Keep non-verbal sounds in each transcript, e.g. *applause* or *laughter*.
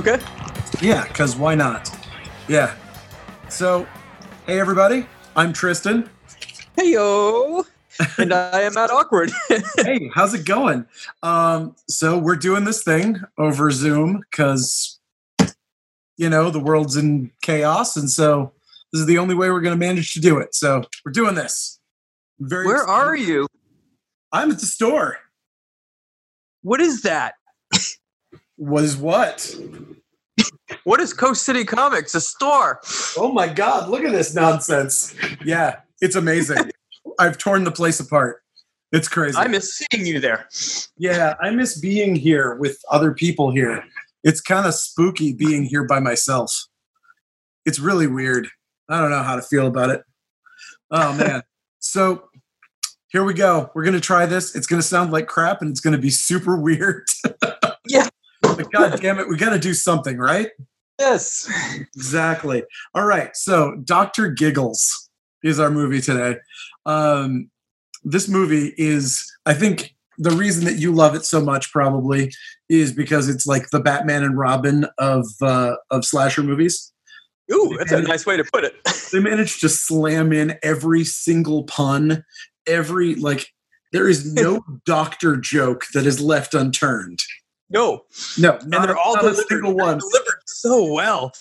Okay. Yeah, because why not? Yeah. So, hey everybody, I'm Tristan. Hey yo. *laughs* and I am at awkward. *laughs* hey, how's it going? Um, so we're doing this thing over Zoom because you know the world's in chaos, and so this is the only way we're going to manage to do it. So we're doing this. Very. Where excited. are you? I'm at the store. What is that? What is what? what is Coast City Comics? A store. Oh my God! Look at this nonsense. Yeah, it's amazing. *laughs* I've torn the place apart. It's crazy. I miss seeing you there. Yeah, I miss being here with other people here. It's kind of spooky being here by myself. It's really weird. I don't know how to feel about it. Oh *laughs* man. so here we go. We're gonna try this. It's gonna sound like crap and it's gonna be super weird. *laughs* but God damn it, we gotta do something, right? Yes. Exactly. All right. So Dr. Giggles is our movie today. Um, this movie is, I think, the reason that you love it so much probably is because it's like the Batman and Robin of uh, of slasher movies. Ooh, that's a nice way to put it. they managed to slam in every single pun, every like. There is no *laughs* doctor joke that is left unturned. No, no, and they're all delivered, single one delivered so well.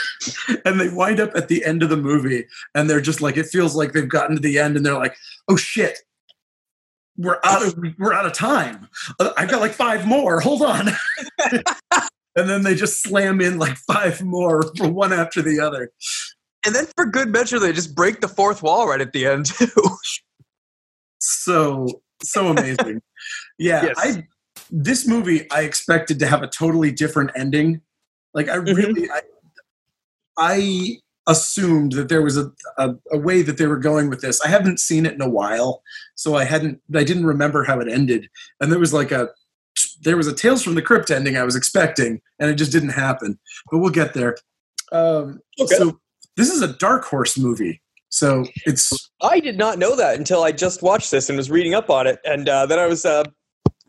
*laughs* and they wind up at the end of the movie, and they're just like, it feels like they've gotten to the end, and they're like, oh shit, we're out of we're out of time. Uh, I've got like five more. Hold on. *laughs* and then they just slam in like five more, one after the other. And then for good measure, they just break the fourth wall right at the end too. so so amazing. Yeah, yes. I this movie I expected to have a totally different ending. Like I mm-hmm. really I, I assumed that there was a, a, a, way that they were going with this. I haven't seen it in a while, so I hadn't I didn't remember how it ended. And there was like a there was a Tales from the Crypt ending I was expecting, and it just didn't happen. But we'll get there. Um, okay. So this is a Dark Horse movie. So it's I did not know that until I just watched this and was reading up on it, and uh, then I was uh,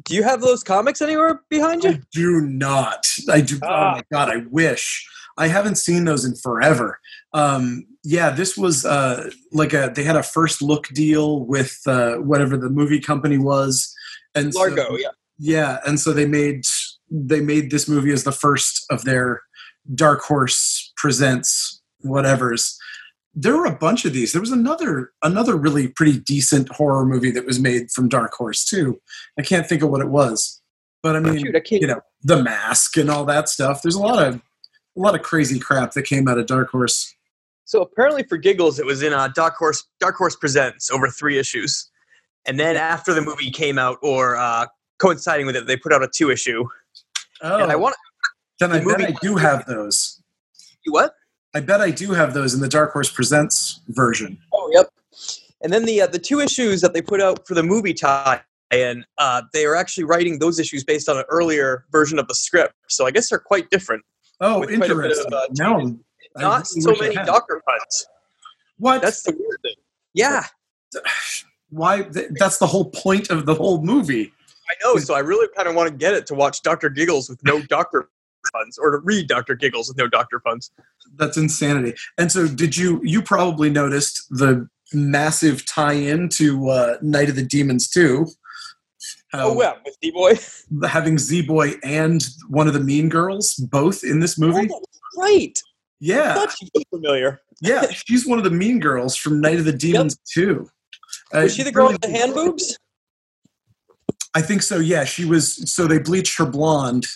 do you have those comics anywhere behind you? I do not. I do. Oh ah. Oh my god, I wish. I haven't seen those in forever. Um, yeah, this was uh, like a. They had a first look deal with uh, whatever the movie company was, and Largo. So, yeah. Yeah, and so they made they made this movie as the first of their Dark Horse presents whatever's there were a bunch of these. There was another another really pretty decent horror movie that was made from Dark Horse too. I can't think of what it was, but I mean, Shoot, I you know, The Mask and all that stuff. There's a lot of a lot of crazy crap that came out of Dark Horse. So apparently, for giggles, it was in uh, Dark Horse. Dark Horse presents over three issues, and then after the movie came out, or uh, coinciding with it, they put out a two issue. Oh, and I want. Then the I bet I do have those. You what? I bet I do have those in the Dark Horse Presents version. Oh, yep. And then the uh, the two issues that they put out for the movie tie-in, uh, they are actually writing those issues based on an earlier version of the script. So I guess they're quite different. Oh, interesting. Of, uh, no, not so many Doctor puns. What? That's the weird thing. Yeah. *sighs* Why? That's the whole point of the whole movie. I know. So I really kind of want to get it to watch Doctor Giggles with no Doctor puns or to read Dr. Giggles with no Dr. puns. That's insanity. And so did you you probably noticed the massive tie-in to uh, Night of the Demons too. oh yeah, with Z Boy. *laughs* Having Z Boy and one of the Mean Girls both in this movie. Oh, right. Yeah. I thought she was familiar. yeah, she's one of the Mean Girls from Night of the Demons yep. too. Uh, was she the girl really, with the hand boobs? I think so. Yeah, she was. So they bleached her blonde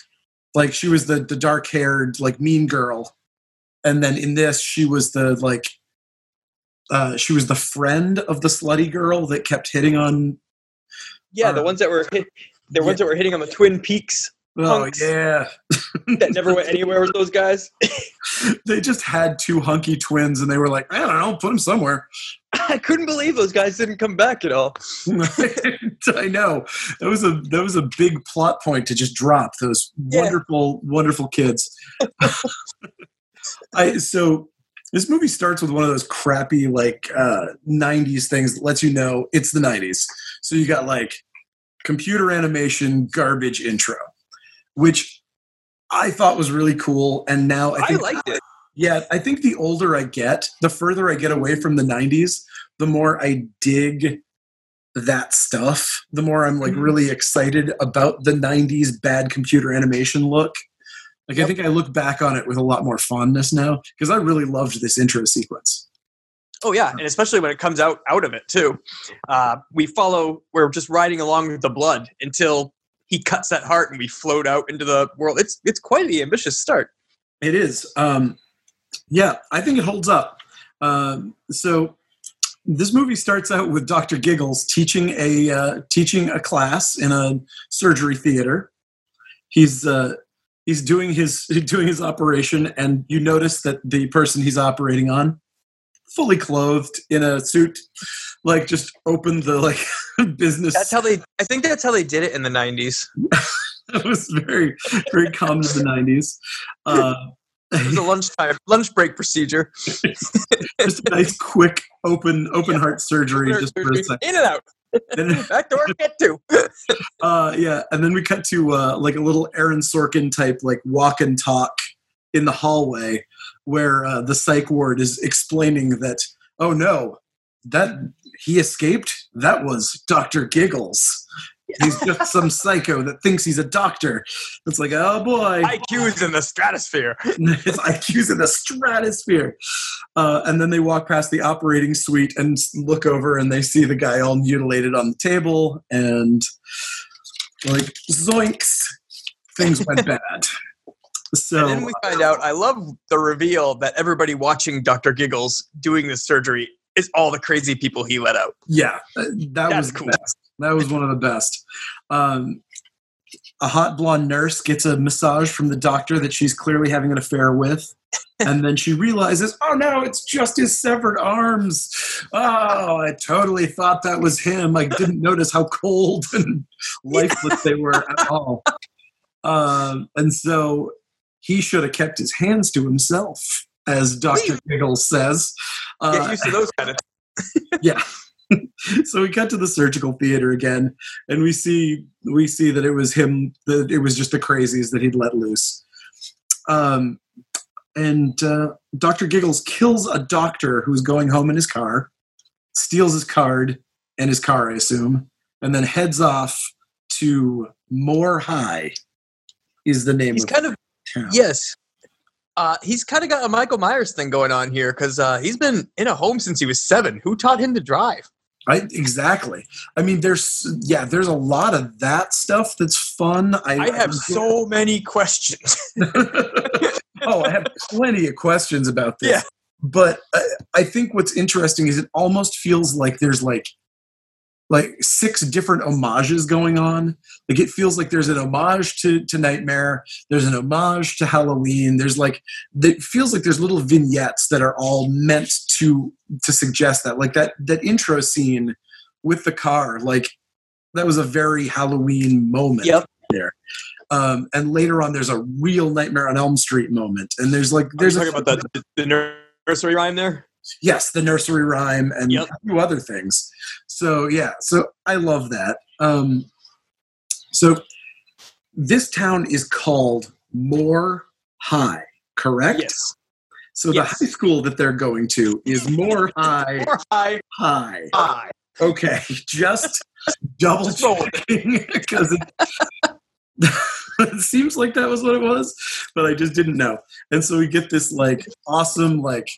like she was the the dark haired like mean girl. And then in this she was the like uh she was the friend of the slutty girl that kept hitting on yeah uh, the ones that were hit, the yeah. ones that were hitting on the twin peaks oh yeah that never went anywhere with those guys *laughs* they just had two hunky twins and they were like i don't know put them somewhere I couldn't believe those guys didn't come back at all. *laughs* I know that was a that was a big plot point to just drop those yeah. wonderful wonderful kids. *laughs* I so this movie starts with one of those crappy like uh, 90s things that lets you know it's the 90s. So you got like computer animation garbage intro, which I thought was really cool, and now I, think, I liked it. Yeah, I think the older I get, the further I get away from the '90s, the more I dig that stuff. The more I'm like Mhm. really excited about the '90s bad computer animation look. Like I think I look back on it with a lot more fondness now because I really loved this intro sequence. Oh yeah, and especially when it comes out out of it too. Uh, we follow. We're just riding along with the blood until he cuts that heart, and we float out into the world. It's it's quite the ambitious start. It is. Um, yeah, I think it holds up. Um, so this movie starts out with Dr. Giggles teaching a uh, teaching a class in a surgery theater. He's uh, he's doing his *laughs* doing his operation, and you notice that the person he's operating on, fully clothed in a suit, like just opened the like *laughs* business. That's how they. I think that's how they did it in the '90s. it *laughs* was very very common in the nineties. Uh, It was a lunchtime lunch break procedure. *laughs* just a nice quick open open heart surgery just for a second. In and out. Then, Back door get to. uh, yeah, and then we cut to uh, like a little Aaron Sorkin type like walk and talk in the hallway where uh, the psych ward is explaining that oh no that he escaped that was Dr. Giggles. He's just some *laughs* psycho that thinks he's a doctor. It's like, oh boy. IQ's in the stratosphere. *laughs* his IQ's in the stratosphere. Uh, and then they walk past the operating suite and look over and they see the guy all mutilated on the table and like zoinks, things went *laughs* bad. So and then we find out. I love the reveal that everybody watching Dr. Giggles doing this surgery is all the crazy people he let out. yeah, uh, that That's was cool. best. That was one of the best. Um, a hot blonde nurse gets a massage from the doctor that she's clearly having an affair with. *laughs* And then she realizes, oh no, it's just his severed arms. Oh, I totally thought that was him. I didn't *laughs* notice how cold and *laughs* lifeless they were at all. Um, and so he should have kept his hands to himself, as Dr. Giggles says. Get Uh, used to those kind of. *laughs* *laughs* yeah so we cut to the surgical theater again and we see we see that it was him that it was just the crazies that he'd let loose um and uh, dr giggles kills a doctor who's going home in his car steals his card and his car i assume and then heads off to more high is the name He's of kind of town. yes. Uh, he's kind of got a Michael Myers thing going on here because uh, he's been in a home since he was seven. Who taught him to drive? Right, exactly. I mean, there's yeah, there's a lot of that stuff that's fun. I, I have *laughs* so many questions. *laughs* oh, I have plenty of questions about this. Yeah. But I, I think what's interesting is it almost feels like there's like like six different homages going on. Like it feels like there's an homage to, to Nightmare, there's an homage to Halloween. There's like it feels like there's little vignettes that are all meant to to suggest that. Like that that intro scene with the car, like that was a very Halloween moment Yep. there. Um, and later on, there's a real Nightmare on Elm Street moment, and there's like There's a, about the, the nursery rhyme there. Yes, the nursery rhyme and Yep. a few other things. So yeah, so I love that. Um, so this town is called Moore High, correct? Yes. So Yes. the high school that they're going to is Moore *laughs* High Or high, High. high. Okay, *laughs* just double checking *laughs* because it, it seems like that was what it was, but I just didn't know. And so we get this like awesome like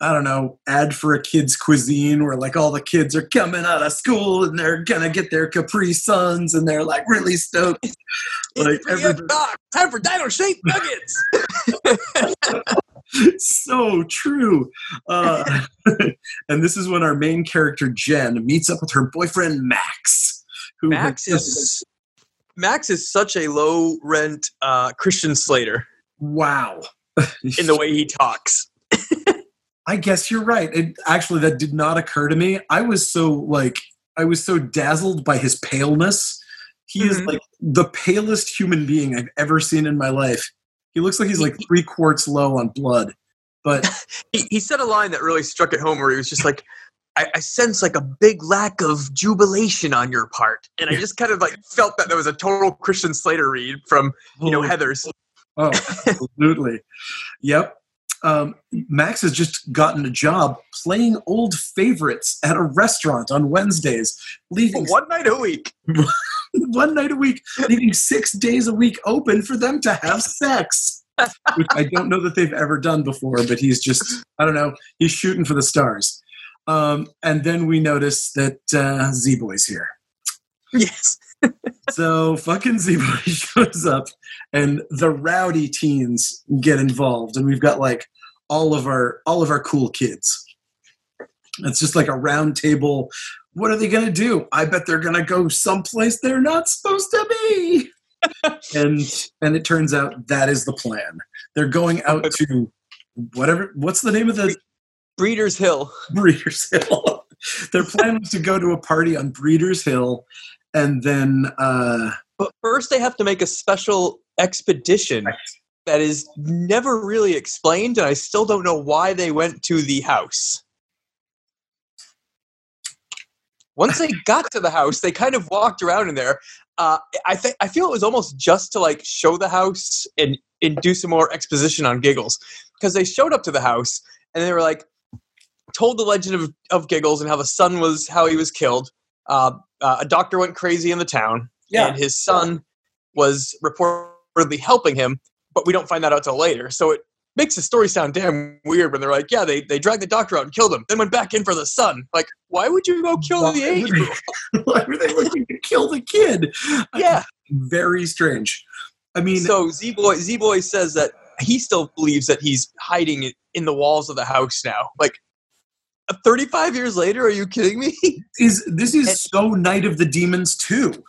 I don't know ad for a kids cuisine where like all the kids are coming out of school and they're gonna get their Capri Suns and they're like really stoked. Like, everybody- Time for dino shaped nuggets. *laughs* so true. Uh, *laughs* and this is when our main character Jen meets up with her boyfriend Max, who Max is Max is such a low rent uh, Christian Slater wow. in the way he talks. I guess you're right. It, actually, that did not occur to me. I was so like I was so dazzled by his paleness. He is Mhm. like the palest human being I've ever seen in my life. He looks like he's like three quarts low on blood. But *laughs* He, he said a line that really struck at home where he was just like, I, I sense like a big lack of jubilation on your part. And I just kind of like felt that there was a total Christian Slater read from, you know, Heather's. Oh, absolutely. yep. Um, Max has just gotten a job playing old favorites at a restaurant on Wednesdays, leaving one night a week. *laughs* one night a week, leaving six days a week open for them to have sex. Which I don't know that they've ever done before, but he's just, I don't know, he's shooting for the stars. Um, and then we notice that uh, Z Boy's here. Yes. So fucking Z *laughs* shows up, and the rowdy teens get involved, and we've got like all of our all of our cool kids. It's just like a round table. What are they gonna do? I bet they're gonna go someplace they're not supposed to be. *laughs* and and it turns out that is the plan. They're going out to whatever. What's the name of the Breeders Hill? Breeders Hill. *laughs* Their plan was to go to a party on Breeders Hill, and then. Uh, but first, they have to make a special expedition right. that is never really explained, and I still don't know why they went to the house. Once they *laughs* got to the house, they kind of walked around in there. Uh, I think I feel it was almost just to like show the house and, and do some more exposition on Giggles because they showed up to the house and they were like told the legend of, of Giggles and how the son was how he was killed. Uh, uh, a doctor went crazy in the town, yeah. and his son was reportedly helping him, but we don't find that out till later. So it makes the story sound damn weird when they're like, yeah, they, they dragged the doctor out and killed him, then went back in for the son. Like, why would you go kill why the eight? *laughs* Why were they looking to kill the kid? Yeah. Very strange. I mean, so Z Boy Z Boy says that he still believes that he's hiding in the walls of the house now. Like, 35 years later, are you kidding me? *laughs* Is this is and, so Night of the Demons too?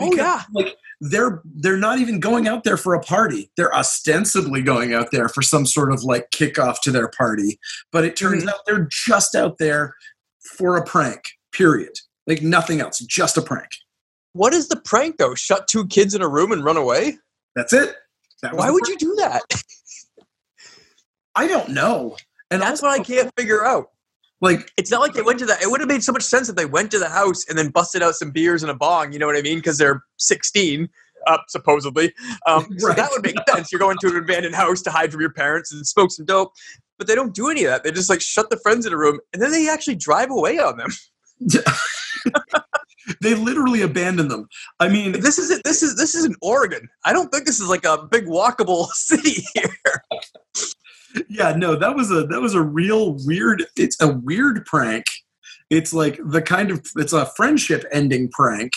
oh yeah, like they're they're not even going out there for a party. They're ostensibly going out there for some sort of like kickoff to their party, but it turns mm-hmm. out they're just out there for a prank. Period. Like nothing else, just a prank. What is the prank though? Shut two kids in a room and run away? That's it. That Why would prank. you do that? I don't know. And that's also, what I can't figure out. Like it's not like they went to that. It would have made so much sense if they went to the house and then busted out some beers and a bong. You know what I mean? Because they're 16, uh, supposedly. Um, right. So that would make sense. You're going to an abandoned house to hide from your parents and smoke some dope, but they don't do any of that. They just like shut the friends in a room and then they actually drive away on them. *laughs* they literally abandon them. I mean, this is it. This is this is in Oregon. I don't think this is like a big walkable *laughs* city here yeah, no, that was a that was a real weird. It's a weird prank. It's like the kind of it's a friendship ending prank.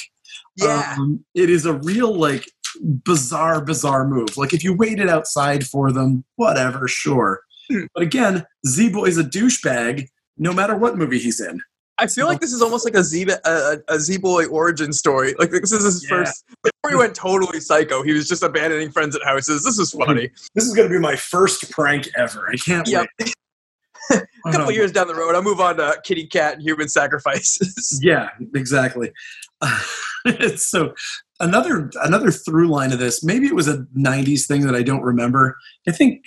Yeah, um, it is a real like bizarre, bizarre move. Like if you waited outside for them, whatever, sure. Hmm. But again, Z Boy's a douchebag, no matter what movie he's in. I feel like this is almost like a Z a, a Z boy origin story. Like this is his yeah. first. Before he went totally psycho, he was just abandoning friends at houses. This is funny. *laughs* This is going to be my first prank ever. I can't yep. wait. *laughs* a couple years down the road, I'll move on to kitty cat and human sacrifices. *laughs* yeah, exactly. so another another through line of this. Maybe it was a '90s thing that I don't remember. I think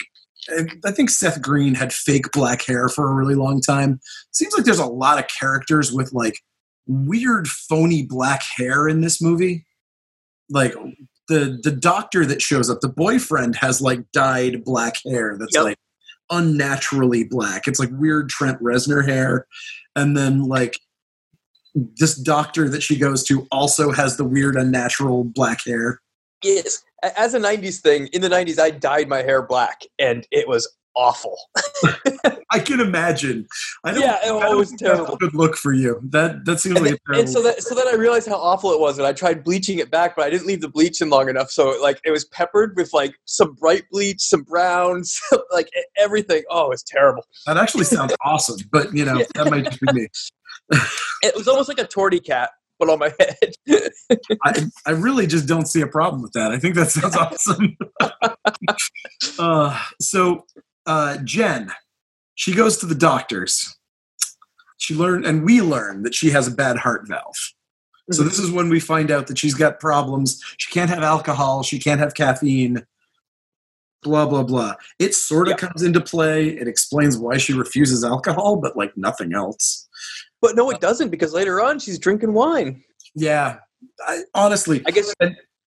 I think Seth Green had fake black hair for a really long time. Seems like there's a lot of characters with like weird phony black hair in this movie. Like the the doctor that shows up, the boyfriend has like dyed black hair that's yep. like unnaturally black. It's like weird Trent Reznor hair. And then like this doctor that she goes to also has the weird unnatural black hair. Yes as a 90s thing in the 90s i dyed my hair black and it was awful. *laughs* I can imagine. I don't yeah it was terrible. good look for you. That that seems and like then, and so that so then i realized how awful it was and i tried bleaching it back but i didn't leave the bleach in long enough so like it was peppered with like some bright bleach some browns *laughs* like everything. Oh it's terrible. That actually sounds *laughs* awesome but you know yeah. that might just be me. It was almost like a torty cat on my head. *laughs* I, I really just don't see a problem with that. I think that sounds awesome. *laughs* uh, so uh, Jen, she goes to the doctors. She learned, and we learn that she has a bad heart valve. So mm-hmm. this is when we find out that she's got problems. She can't have alcohol. She can't have caffeine. Blah blah blah. It sort of yep. comes into play. It explains why she refuses alcohol, but like nothing else. But no, it uh, doesn't because later on she's drinking wine. Yeah, I, honestly, I guess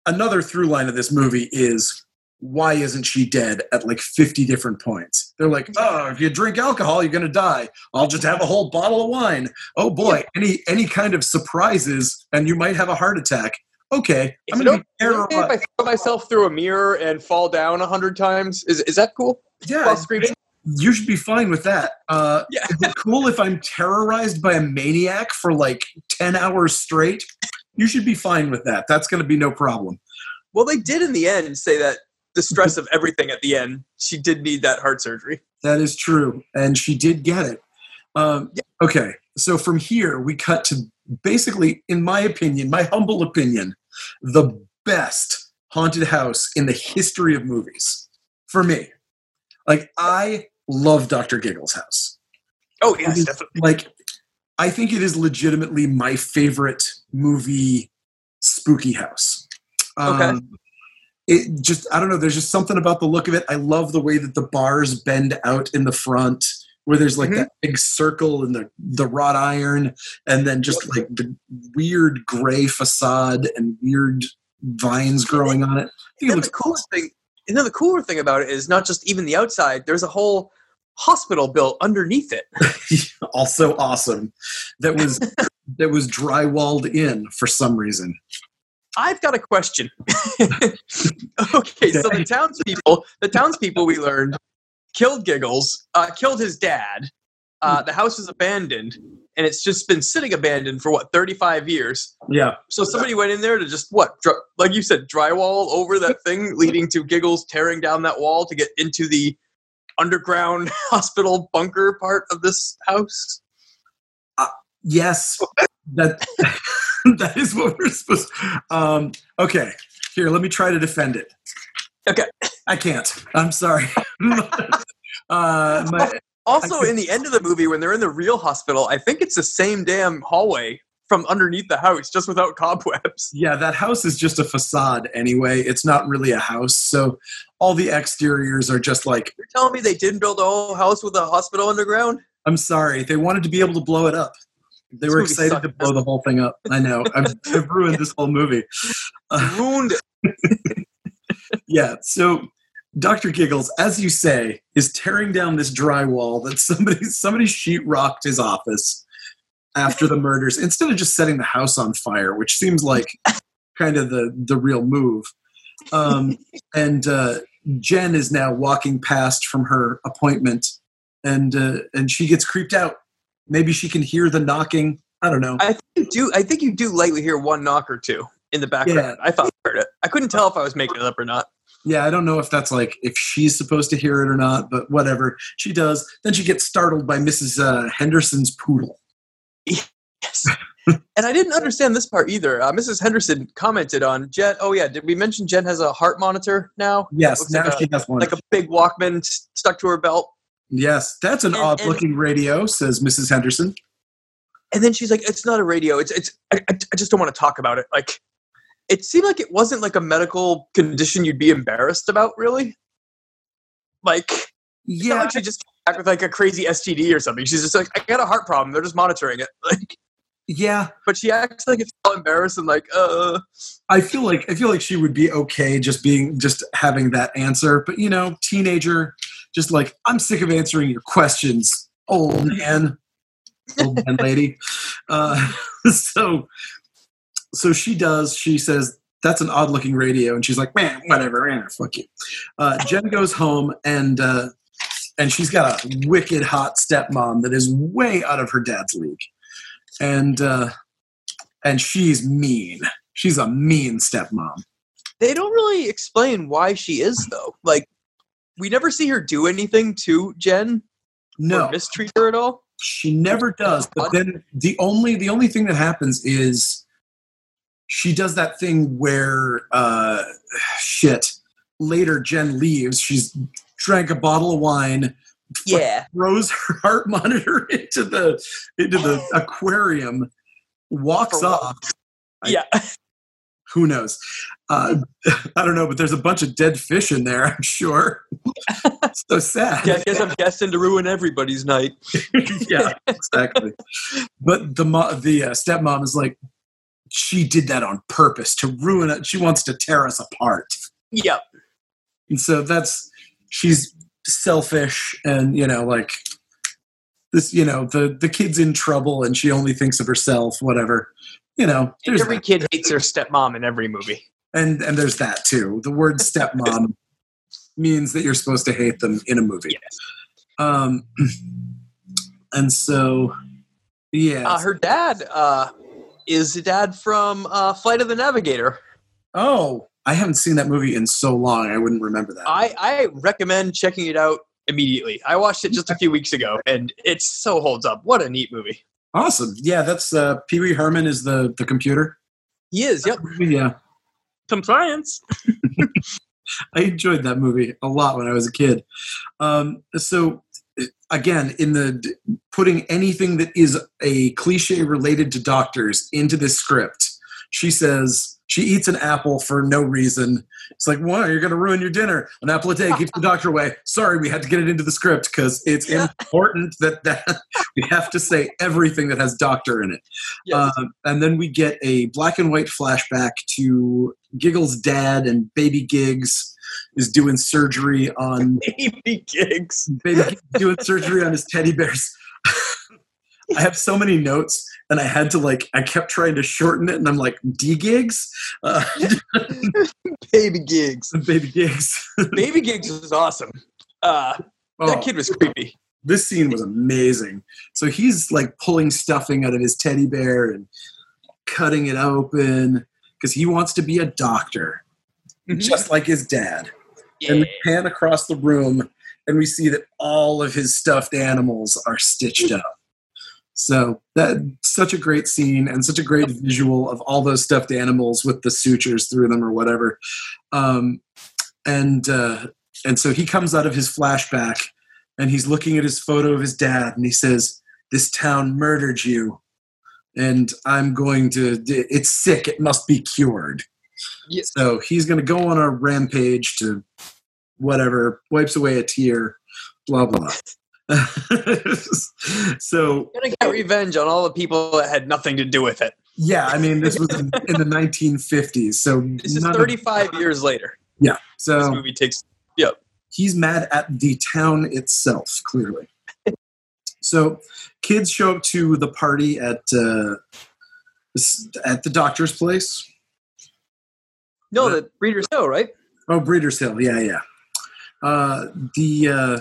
another through line of this movie is why isn't she dead at like 50 different points? They're like, oh, if you drink alcohol, you're going to die. I'll just have a whole bottle of wine. Oh boy, yeah. any any kind of surprises, and you might have a heart attack. Okay, I'm going to be terrified. If I throw myself through a mirror and fall down a hundred times, is is that cool? Yeah, you should be fine with that. Uh, yeah. is it cool if I'm terrorized by a maniac for like 10 hours straight? You should be fine with that. That's going to be no problem. Well, they did in the end say that the stress of everything at the end, she did need that heart surgery. That is true, and she did get it. Um, yeah. Okay, so from here we cut to basically, in my opinion, my humble opinion, the best haunted house in the history of movies for me. Like I love Doctor Giggles' house. Oh yes, definitely. Like I think it is legitimately my favorite movie spooky house. Um, okay it just I don't know. There's just something about the look of it. I love the way that the bars bend out in the front, where there's like mm-hmm. that big circle and the the wrought iron, and then just like the weird gray facade and weird vines growing on it. I think it looks the coolest awesome. thing. And then the cooler thing about it is not just even the outside. There's a whole hospital built underneath it. *laughs* also awesome. That was *laughs* that was drywalled in for some reason. I've got a question. *laughs* okay, so the townspeople, the townspeople we learned killed Giggles, uh, killed his dad. Uh, hmm. the house is abandoned, and it's just been sitting abandoned for what 35 years. Yeah. So somebody went in there to just what, dr- like you said, drywall over that thing, *laughs* leading to Giggles tearing down that wall to get into the underground *laughs* hospital bunker part of this house. Uh, yes, that. *laughs* that is what we're supposed. Um, okay, here, let me try to defend it. Okay, I can't. I'm sorry. *laughs* uh, my, also, in the end of the movie, when they're in the real hospital, I think it's the same damn hallway from underneath the house, just without cobwebs. Yeah, that house is just a facade anyway. It's not really a house. So all the exteriors are just like. You're telling me they didn't build a whole house with a hospital underground? I'm sorry. They wanted to be able to blow it up. They were excited to blow the whole thing up. I know. I've, I've ruined this whole movie. *laughs* Ruined it. *laughs* yeah. So Dr. Giggles, as you say, is tearing down this drywall that somebody *laughs* somebody sheetrocked his office after the murders instead of just setting the house on fire, which seems like kind of the the real move. Um, *laughs* and uh, Jen is now walking past from her appointment, and uh, and she gets creeped out Maybe she can hear the knocking. I don't know. I think you do. I think you do lightly hear one knock or two in the background. Yeah. I thought I heard it. I couldn't tell if I was making it up or not. Yeah, I don't know if that's like if she's supposed to hear it or not, but whatever. She does. Then she gets startled by Mrs. Uh, Henderson's poodle. Yes. *laughs* and I didn't understand this part either. Uh, Mrs. Henderson commented on Jen. Oh yeah, did we mention Jen has a heart monitor now? Yes, now like she a, has one. Like a big Walkman stuck to her belt. Yes, that's an odd looking radio, says Mrs. Henderson. And then she's like, "It's not a radio. It's it's. I, I just don't want to talk about it. Like, it seemed like it wasn't like a medical condition you'd be embarrassed about, really. Like, yeah, like she just came back with like a crazy STD or something. She's just like, I got a heart problem. They're just monitoring it. *laughs* Like, yeah, but she acts like it's all embarrassed and like, uh. I feel like I feel like she would be okay just being just having that answer, but you know, teenager just like I'm sick of answering your questions, old man, old man lady. *laughs* Uh, *laughs* so, so she does. She says that's an odd looking radio, and she's like, man, whatever, man, fuck you. Uh, Jen goes home and. Uh, and she's got a wicked hot stepmom that is way out of her dad's league, and uh, and she's mean. She's a mean stepmom. They don't really explain why she is though. Like we never see her do anything to Jen. No, mistreat her at all. She never does. But then the only the only thing that happens is she does that thing where uh, shit. Later, Jen leaves. She's drank a bottle of wine. Yeah, throws her *laughs* heart monitor into the into the *gasps* aquarium. Walks off. Yeah. *laughs* Who knows? Uh, *laughs* I don't know, but there's a bunch of dead fish in there. I'm sure. so sad. Yeah, I guess I'm guessing to ruin everybody's night. yeah, exactly. But the the uh, stepmom is like, she did that on purpose to ruin it. She wants to tear us apart. Yep. and so that's she's selfish and you know like this you know the the kid's in trouble and she only thinks of herself whatever you know every that. kid hates their stepmom in every movie and and there's that too the word stepmom *laughs* means that you're supposed to hate them in a movie yes. um *clears throat* and so yeah uh, her dad uh is the dad from uh flight of the navigator oh i haven't seen that movie in so long i wouldn't remember that i i recommend checking it out immediately. I watched it just a few weeks ago, and it so holds up. What a neat movie! Awesome. Yeah, that's uh, Pee Wee Herman is the the computer. He is. Yep. Yeah. Compliance. *laughs* I enjoyed that movie a lot when I was a kid. Um, so again, in the putting anything that is a cliche related to doctors into this script, she says she eats an apple for no reason. It's like, why? You're going to ruin your dinner. An apple a day keeps the doctor away. Sorry, we had to get it into the script because it's important that, that *laughs* we have to say everything that has doctor in it. Yes. Um, and then we get a black and white flashback to Giggles' dad and baby Gigs is doing surgery on *laughs* baby Gigs. Baby Gigs doing surgery on his teddy bears. *laughs* I have so many notes and I had to like I kept trying to shorten it, and I'm like D gigs, uh, *laughs* *laughs* baby gigs, baby gigs, baby gigs was awesome. Uh, oh, that kid was creepy. This scene was amazing. So he's like pulling stuffing out of his teddy bear and cutting it open because he wants to be a doctor, mm-hmm. just like his dad. Yeah. And we pan across the room, and we see that all of his stuffed animals are stitched up. So that such a great scene and such a great visual of all those stuffed animals with the sutures through them or whatever. Um, and uh, and so he comes out of his flashback and he's looking at his photo of his dad and he says, "This town murdered you, and I'm going to. It's sick. It must be cured." Yes. So he's going to go on a rampage to whatever, wipes away a tear, blah blah. *laughs* so gonna get revenge on all the people that had nothing to do with it. Yeah, I mean, this was in, *laughs* in the 1950s, so this is 35 of, years later. Yeah, so this movie takes. Yep, he's mad at the town itself, clearly. so, kids show up to the party at uh, at the doctor's place. No, the Breeders' Hill, right? Oh, Breeders' Hill. Yeah, yeah. Uh, the uh,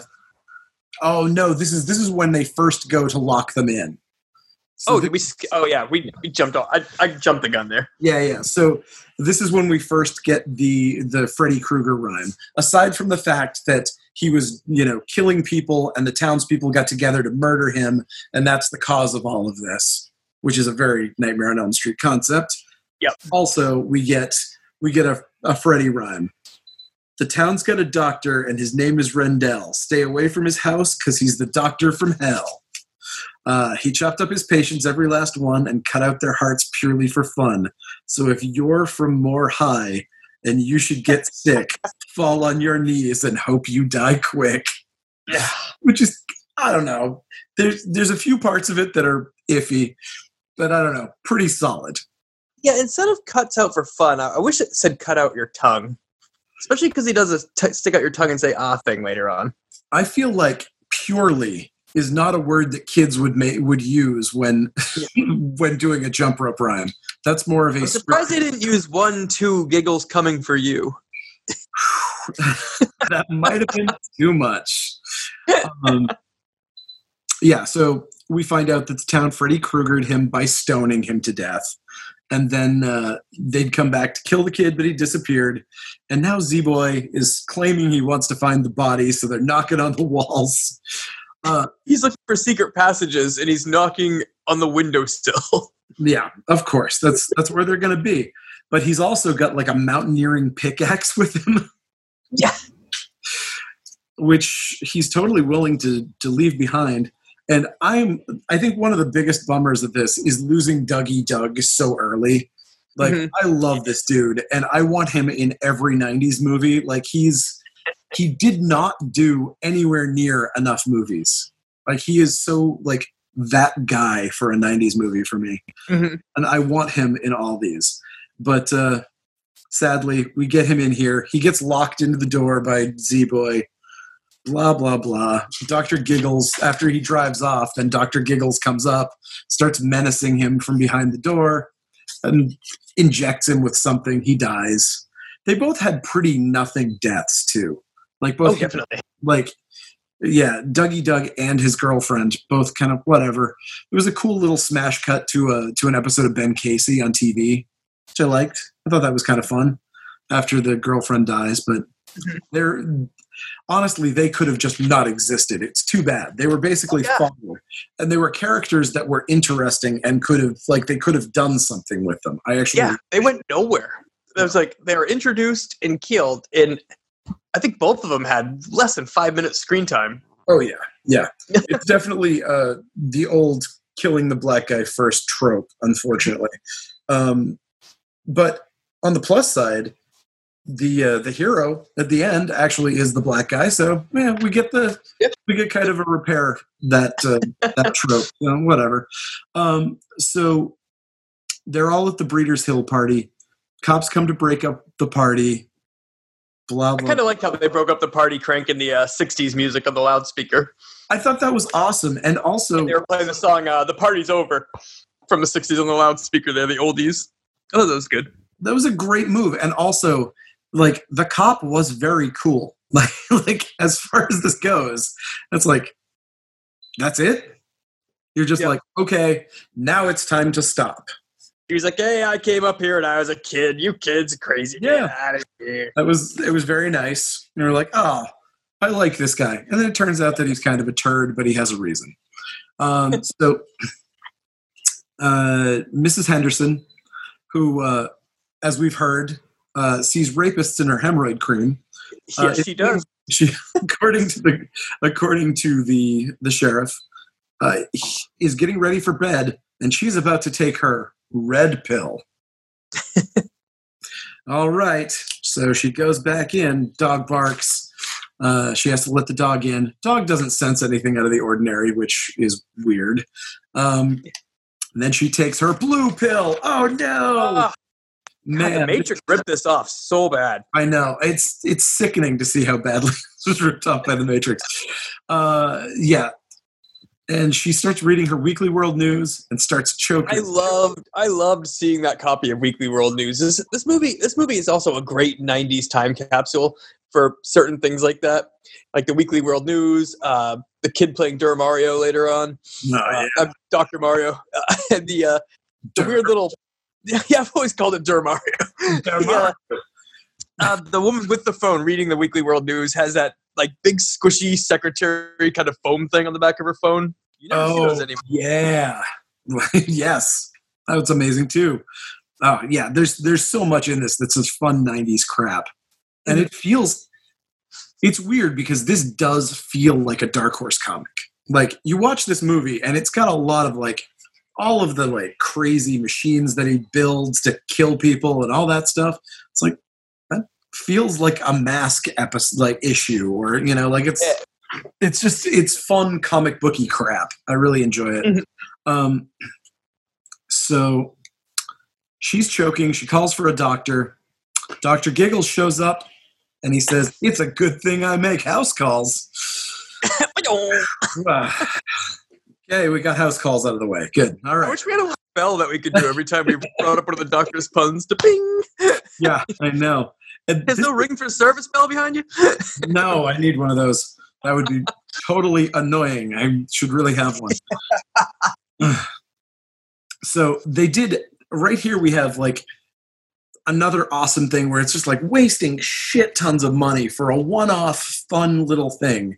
Oh no, this is this is when they first go to lock them in. So oh, did we? Oh yeah, we, we jumped off. I, I jumped the gun there. Yeah, yeah. So this is when we first get the the Freddy Krueger rhyme. Aside from the fact that he was, you know, killing people, and the townspeople got together to murder him, and that's the cause of all of this, which is a very Nightmare on Elm Street concept. Yep. Also, we get we get a, a Freddy rhyme. The town's got a doctor, and his name is Rendell. Stay away from his house because he's the doctor from hell. Uh, he chopped up his patients, every last one, and cut out their hearts purely for fun. So if you're from More High and you should get *laughs* sick, fall on your knees and hope you die quick. Yeah. Which is, I don't know. There's there's a few parts of it that are iffy, but I don't know, pretty solid. Yeah, instead of cuts out for fun, I wish it said cut out your tongue especially because he does a t- stick out your tongue and say ah thing later on. I feel like purely is not a word that kids would make would use when *laughs* when doing a jump rope rhyme. That's more of a. I'm surprised they didn't use one two giggles coming for you. *laughs* that might have been too much. Um, yeah, so we find out that the town Freddy Kruegered him by stoning him to death and then uh, they'd come back to kill the kid, but he disappeared. And now Z Boy is claiming he wants to find the body, so they're knocking on the walls. Uh, he's looking for secret passages, and he's knocking on the window still. *laughs* yeah, of course. That's that's where they're going to be. But he's also got like a mountaineering pickaxe *laughs* with him. Yeah. Which he's totally willing to to leave behind. And I'm I think one of the biggest bummers of this is losing Dougie Doug so early. Like mm-hmm. I love this dude and I want him in every 90s movie. Like he's he did not do anywhere near enough movies. Like he is so like that guy for a 90s movie for me. Mm-hmm. And I want him in all these. But uh Sadly, we get him in here. He gets locked into the door by Z Boy. Blah blah blah. Doctor Giggles. After he drives off, then Doctor Giggles comes up, starts menacing him from behind the door, and injects him with something. He dies. They both had pretty nothing deaths too. Like both, oh, definitely. Like yeah, Dougie Doug and his girlfriend both kind of whatever. It was a cool little smash cut to a to an episode of Ben Casey on TV, which I liked. I thought that was kind of fun after the girlfriend dies, but mm-hmm. Honestly they could have just not existed. It's too bad. They were basically oh, yeah. and they were characters that were interesting and could have like they could have done something with them. I actually Yeah, they went nowhere. It was like they were introduced and killed in I think both of them had less than five minutes screen time. Oh yeah, yeah. *laughs* it's definitely uh, the old killing the black guy first trope, unfortunately. Um, but on the plus side, the uh, the hero at the end actually is the black guy. So yeah, we get the we get kind of a repair that uh, that *laughs* trope. You know, whatever. Um, so they're all at the Breeders' Hill party. Cops come to break up the party blah, blah. I kind of liked how they broke up the party cranking the uh, 60s music on the loudspeaker. I thought that was awesome. And also, and they were playing the song uh, The Party's Over from the 60s on the loudspeaker there, the oldies. Oh, that was good. That was a great move. And also, like, the cop was very cool. *laughs* Like, like as far as this goes, it's like, that's it? You're just yeah. like, okay, now it's time to stop. He was like, "Hey, I came up here and I was a kid. You kids are crazy. Yeah, out of here." That was it. Was very nice. And we are like, "Oh, I like this guy." And then it turns out that he's kind of a turd, but he has a reason. Um, *laughs* so, uh, Mrs. Henderson, who, uh, as we've heard, uh, sees rapists in her hemorrhoid cream. Uh, yes, she does. *laughs* She, according to the according to the the sheriff, uh, is getting ready for bed, and she's about to take her red pill. *laughs* All right. So she goes back in. Dog barks. Uh, she has to let the dog in. Dog doesn't sense anything out of the ordinary, which is weird. Um, then she takes her blue pill. Oh no! Uh, Man, the Matrix ripped this off so bad. I know it's it's sickening to see how badly *laughs* this was ripped off by the Matrix. Uh, yeah, and she starts reading her Weekly World News and starts choking. I loved, I loved seeing that copy of Weekly World News. This, this movie, this movie is also a great ¡90s time capsule for certain things like that, like the Weekly World News, uh, the kid playing Dur Mario later on, oh, yeah. uh, Doctor Mario, uh, *laughs* and the uh, the weird little. *laughs* Yeah, I've always called it Dur Mario. Dur Mario. Uh, the woman with the phone reading the Weekly World News has that like big squishy secretary kind of foam thing on the back of her phone. You never oh, see those oh, anymore. Yeah. *laughs* yes. That was amazing too. Oh yeah, there's there's so much in this that's such fun 90s crap. And it feels it's weird because this does feel like a dark horse comic. Like you watch this movie and it's got a lot of like all of the like crazy machines that he builds to kill people and all that stuff. It's like that feels like a mask episode like issue or you know like it's it's just it's fun comic booky crap. I really enjoy it. Mm-hmm. um so she's choking. She calls for a doctor. Dr giggles shows up and he says it's a good thing i make house calls *laughs* *sighs* okay we got house calls out of the way good all right i wish we had a bell that we could do every time we brought up one of the doctor's puns to ping *laughs* yeah i know and There's this, no ring for service bell behind you? *laughs* no, I need one of those. That would be totally annoying. I should really have one. *sighs* so they did right here we have like another awesome thing where it's just like wasting shit tons of money for a one-off fun little thing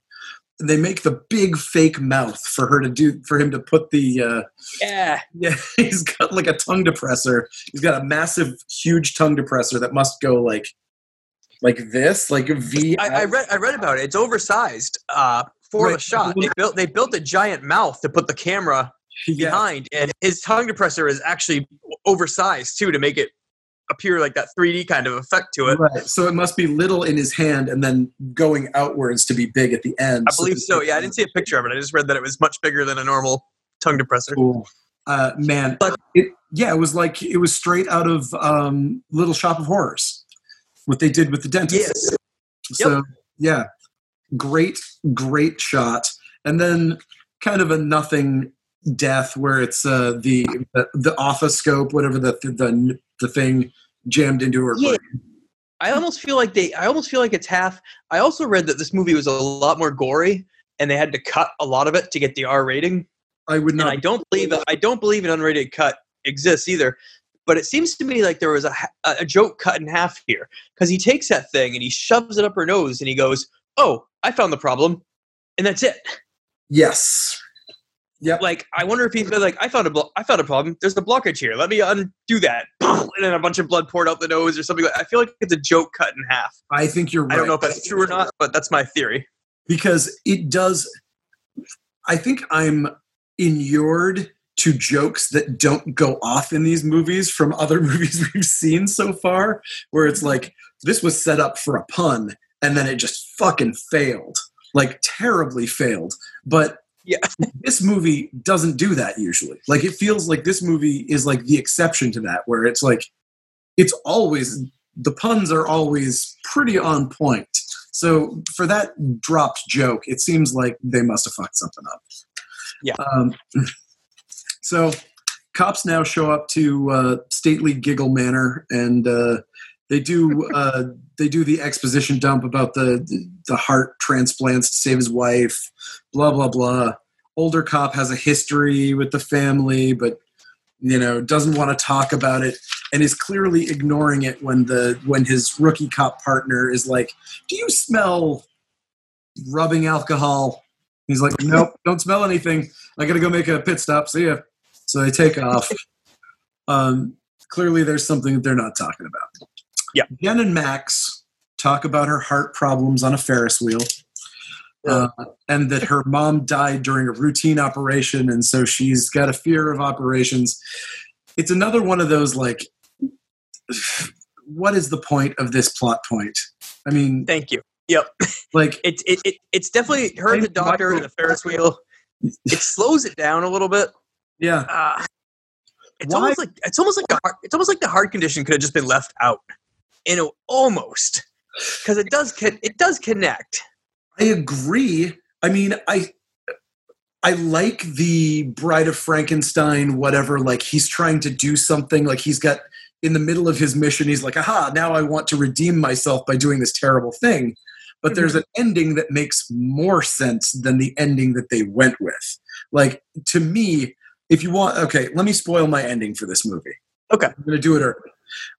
they make the big fake mouth for her to do for him to put the uh yeah *laughs* yeah he's got like a tongue depressor he's got a massive huge tongue depressor that must go like like this, like a V. I, I read I read about it. It's oversized uh, for right. the shot. They built they built a giant mouth to put the camera yeah. behind, and his tongue depressor is actually oversized too to make it appear like that 3D kind of effect to it. Right. So it must be little in his hand and then going outwards to be big at the end. I believe so. Yeah, I didn't see a picture of it. I just read that it was much bigger than a normal tongue depressor. Cool. Uh, man, but it, yeah, it was like it was straight out of um, Little Shop of Horrors what they did with the dentist. Yes. So Yep. yeah, great, great shot, and then kind of a nothing death where it's uh, the the, the office-scope, whatever the, the the thing jammed into her Yeah. brain. I almost feel like they. I almost feel like it's half. I also read that this movie was a lot more gory, and they had to cut a lot of it to get the R rating. I would And not. I don't believe I don't believe an unrated cut exists either. But it seems to me like there was a a joke cut in half here because he takes that thing and he shoves it up her nose and he goes, "Oh, I found the problem," and that's it. yes. Yep. Like I wonder if he's been like, "I found a blo- I found a problem. There's a blockage here. Let me undo that," *laughs* and then a bunch of blood poured out the nose or something. I feel like it's a joke cut in half. I think you're right. I don't know if that's true or not, but that's my theory. because it does i think i'm inured to jokes that don't go off in these movies from other *laughs* movies we've seen so far where it's like this was set up for a pun and then it just fucking failed like terribly failed but Yeah. *laughs* this movie doesn't do that usually like it feels like this movie is like the exception to that where it's like it's always the puns are always pretty on point so for that dropped joke, it seems like they must have fucked something up. Yeah. Um, *laughs* so cops now show up to uh, stately Giggle Manor, and uh, they do uh, they do the exposition dump about the the heart transplants to save his wife. Blah blah blah. Older cop has a history with the family, but you know doesn't want to talk about it and is clearly ignoring it when the when his rookie cop partner is like do you smell rubbing alcohol? He's like nope don't smell anything. I gotta go make a pit stop. See ya. So they take off. Um, clearly there's something that they're not talking about Yeah. jen and max talk about her heart problems on a ferris wheel uh, and that her mom died during a routine operation and so she's got a fear of operations it's another one of those like what is the point of this plot point i mean Thank you. Yep. like It, it, it it's definitely her, the doctor, and the Ferris wheel. It slows it down a little bit. yeah Uh, it's Why- almost like it's almost like a heart, it's almost like the heart condition could have just been left out. You know, almost because it does it does connect. i agree. I mean i i like the bride of frankenstein whatever like he's trying to do something like he's got in the middle of his mission he's like aha now i want to redeem myself by doing this terrible thing. But there's an ending that makes more sense than the ending that they went with. Like to me if you want okay let me spoil my ending for this movie. Okay. i'm going to do it early.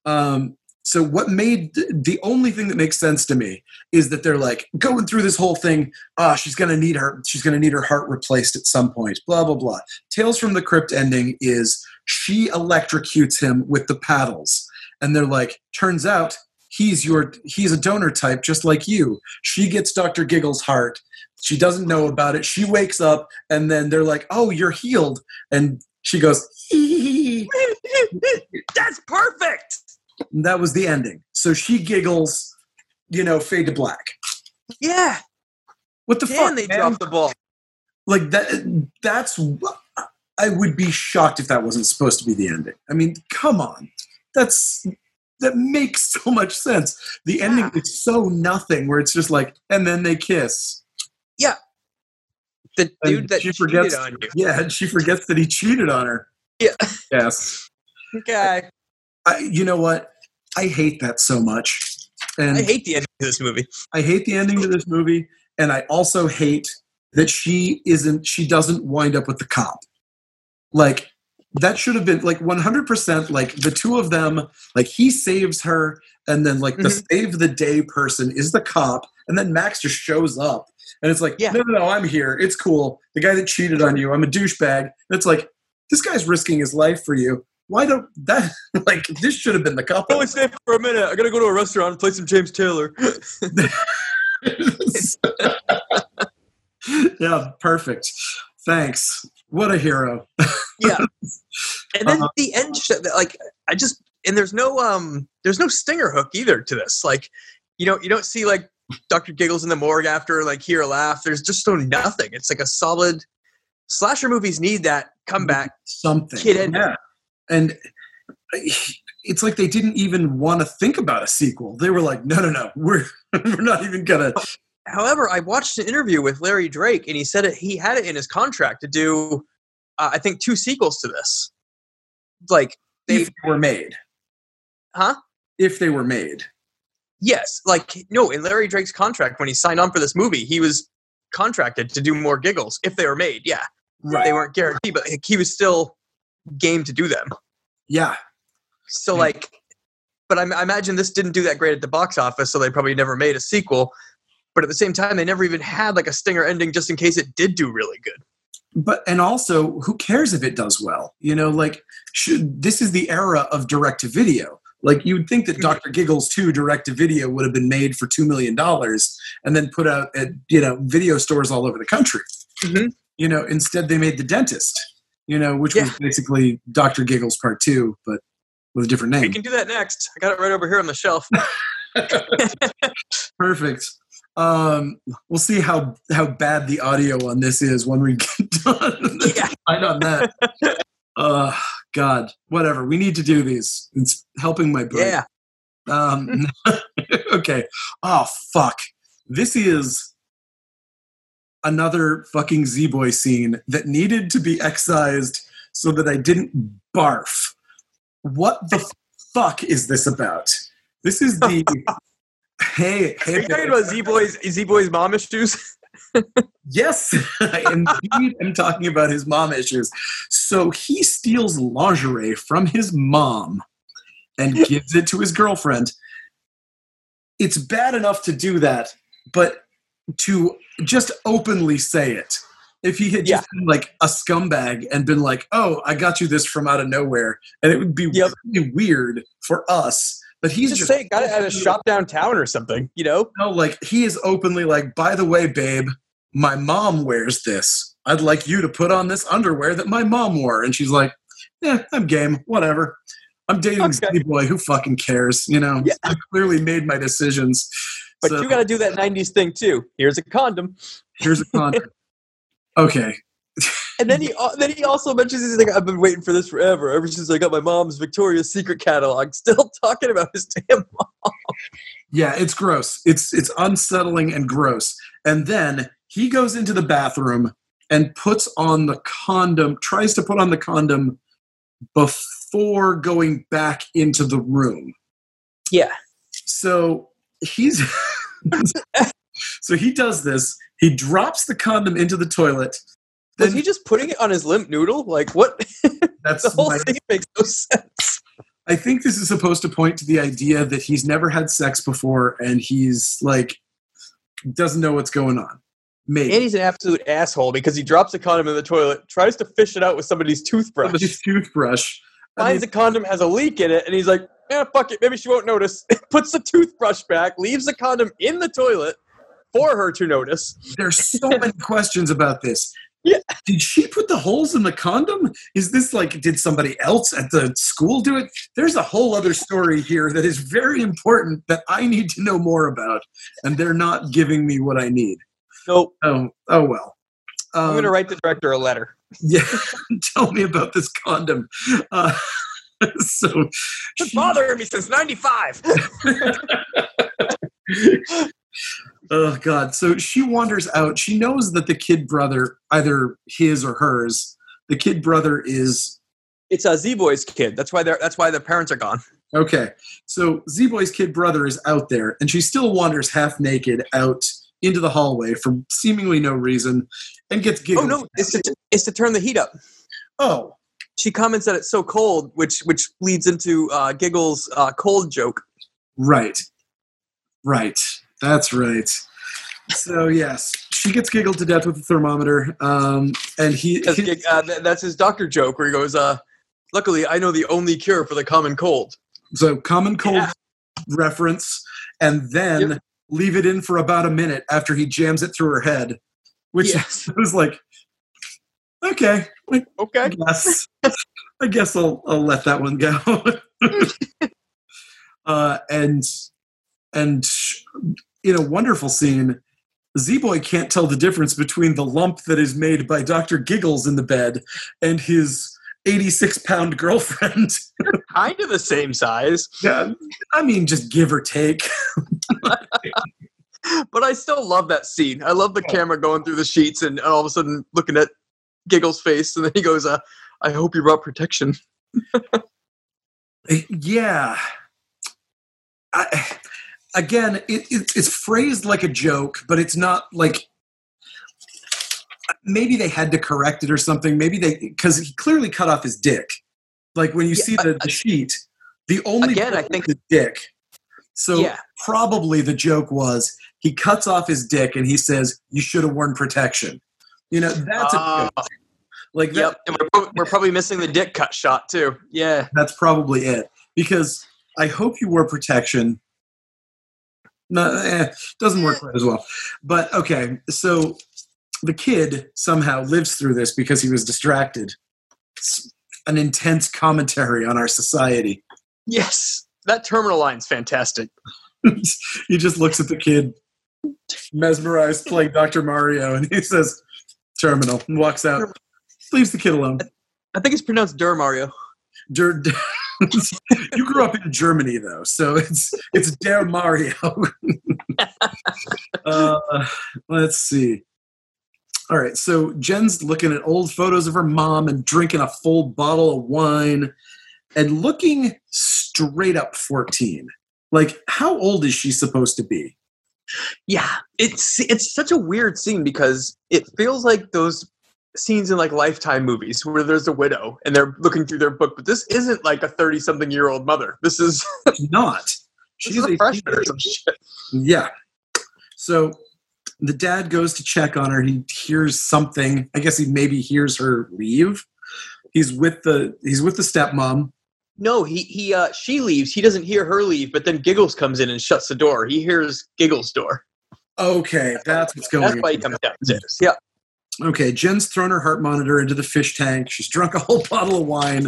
Um, so what made the only thing that makes sense to me is that they're like going through this whole thing ah she's going to need her she's to need her heart replaced at some point blah blah blah. Tales from the crypt ending is she electrocutes him with the paddles. And they're like turns out he's your he's a donor type just like you. She gets dr giggle's heart. She doesn't know about it. She wakes up and then they're like oh you're healed. And she goes *laughs* That's perfect. And that was the ending so she giggles you know fade to black Yeah. what the Damn, fuck they man? dropped the ball. like that that's i would be shocked if that wasn't supposed to be the ending i mean come on that's that makes *laughs* so much sense the ending is so nothing where it's just like and then they kiss Yeah. The And dude that she cheated forgets- on you. yeah and she forgets that he cheated on her Yeah. yes *laughs* Okay. I, you know what i hate that so much and I hate the ending of this movie. I hate the ending to this movie, and I also hate that she isn't. She doesn't wind up with the cop. Like that should have been like 100%. Like the two of them. Like he saves her, and then like the Mhm. save the day person is the cop, and then Max just shows up, and it's like, Yeah. no, no, no, I'm here. It's cool. The guy that cheated on you, I'm a douchebag. And it's like this guy's risking his life for you. Why don't that? *laughs* Like this should have been the couple. Only stay for a minute. I gotta go to a restaurant and play some James Taylor. *laughs* yeah, perfect. Thanks. What a hero. *laughs* yeah. And then Uh-huh. the end, sh- like I just and there's no um there's no stinger hook either to this. Like you know you don't see like Dr. Giggles in the morgue after like hear a laugh. There's just no nothing. It's like a solid slasher movies need that comeback. Something. Kid ending. Yeah. And it's like they didn't even want to think about a sequel. They were like, no, no, no, we're *laughs* we're not even gonna. However, I watched an interview with Larry Drake, and he said it, he had it in his contract to do, uh, I think, two sequels to this. Like they, if they were made, huh? If they were made, yes. Like no, in Larry Drake's contract when he signed on for this movie, he was contracted to do more giggles if they were made. Yeah, right. They weren't guaranteed, but he was still game to do them. Yeah, so yeah. like, but I, I imagine this didn't do that great at the box office, so they probably never made a sequel. But at the same time, they never even had like a stinger ending just in case it did do really good but and also who cares if it does well you know like should, this is the era of direct to video like you'd think that mm-hmm. dr giggles 2 direct to video would have been made for $2 million and then put out at you know video stores all over the country mm-hmm. you know instead they made the dentist you know which yeah. was basically dr giggles part 2 but with a different name. We can do that next. I got it right over here on the shelf. *laughs* *laughs* Perfect. Um, we'll see how how bad the audio on this is when we get *laughs* done. Yeah. I on that. uh, God, whatever. We need to do these. It's helping my brain. Yeah. Um, okay. Oh fuck. This is another fucking Z Boy scene that needed to be excised so that I didn't barf what the fuck is this about? This is the *laughs* hey. hey Are you talking about Z Boy's Z Boy's mom issues? *laughs* yes, I indeed am talking about his mom issues. So he steals lingerie from his mom and gives it to his girlfriend. It's bad enough to do that, but to just openly say it if he had just yeah. been like a scumbag and been like, "Oh, I got you this from out of nowhere," and it would be yep. really weird for us. But he's just, just say got it at a shop downtown or something, you know? No, like he is openly like, "By the way, babe, my mom wears this. I'd like you to put on this underwear that my mom wore." And she's like, "Yeah, I'm game. Whatever. I'm dating okay. boy. Who fucking cares? You know? Yeah. I clearly made my decisions." But so, you got to do that '90s thing too. Here's a condom. Here's a condom. *laughs* Okay. and then he uh, then he also mentions he's like, I've been waiting for this forever, ever since I got my mom's Victoria's Secret catalog. *laughs* Still talking about his damn mom. Yeah, it's gross. It's it's unsettling and gross. And then he goes into the bathroom and puts on the condom, tries to put on the condom before going back into the room. Yeah. So he's *laughs* so he does this he drops the condom into the toilet. Was he just putting it on his limp noodle? Like what? *laughs* That's the whole my, thing makes no sense. I think this is supposed to point to the idea that he's never had sex before and he's like doesn't know what's going on. Maybe. And he's an absolute asshole because he drops a condom in the toilet, tries to fish it out with somebody's toothbrush. Somebody's toothbrush. Finds I mean, a condom has a leak in it, and he's like, "Yeah, fuck it, maybe she won't notice." *laughs* Puts the toothbrush back, leaves the condom in the toilet, for her to notice. There's so many *laughs* questions about this. Yeah. Did she put the holes in the condom? Is this like, did somebody else at the school do it? There's a whole other story here that is very important that I need to know more about, and they're not giving me what I need. Nope. Oh, oh well. Um, I'm going to write the director a letter. *laughs* Yeah. *laughs* Tell me about this condom. Uh, *laughs* so. It's bothering me since 95 *laughs* oh god. So she wanders out. She knows that the kid brother either his or hers the kid brother is it's a z-boy's kid. That's why they're that's why the parents are gone. Okay. So z-boy's kid brother is out there and she still wanders half naked out into the hallway for seemingly no reason and gets giggled oh no. it's to, it's to turn the heat up. Oh she comments that it's so cold which which leads into uh, giggles uh, cold joke right right that's right. So yes, she gets giggled to death with the thermometer, um, and he, he uh, that's his doctor joke where he goes, uh, "Luckily, I know the only cure for the common cold." So common cold yeah. reference, and then yep. leave it in for about a minute after he jams it through her head, which yes. *laughs* was like, okay, okay, I guess, *laughs* I guess I'll I'll let that one go. *laughs* uh, and and in a wonderful scene, Z Boy can't tell the difference between the lump that is made by Dr. Giggles in the bed and his 86 pound girlfriend. *laughs* kind of the same size. Yeah, I mean, just give or take. but I still love that scene. I love the camera going through the sheets and all of a sudden looking at Giggles' face, and then he goes, uh, "I hope you brought protection." *laughs* yeah. I, again, it, it, it's phrased like a joke, but it's not like maybe they had to correct it or something. Maybe they because he clearly cut off his dick. Like when you yeah, see the, the sheet, the only again I think the dick. So yeah. probably the joke was he cuts off his dick and he says, "You should have worn protection." You know that's uh, a ah. like that, yep. And we're, we're probably missing the dick cut shot too. Yeah, that's probably it. Because I hope you wore protection. No, eh, doesn't work quite as well. But okay, so the kid somehow lives through this because he was distracted. It's an intense commentary on our society. Yes, that terminal line's fantastic. *laughs* he just looks at the kid, mesmerized, playing Dr. Mario, and he says, "Terminal," and walks out. Leaves the kid alone. I think it's pronounced Der Mario. Der. *laughs* you grew up in Germany though, so it's it's Der Mario. *laughs* uh, let's see. All right, so Jen's looking at old photos of her mom and drinking a full bottle of wine and looking straight up 14. Like, how old is she supposed to be? Yeah, it's it's such a weird scene because it feels like those scenes in like lifetime movies where there's a widow and they're looking through their book but this isn't like a 30 something year old mother. This is *laughs* not. She's a, freshman or some shit. Yeah. So the dad goes to check on her he hears something. I guess he maybe hears her leave. He's with the he's with the stepmom no he he uh she leaves he doesn't hear her leave but then giggles comes in and shuts the door he hears giggles door okay that's what's going on. that's why he comes downstairs yeah Okay, Jen's thrown her heart monitor into the fish tank. She's drunk a whole *laughs* bottle of wine.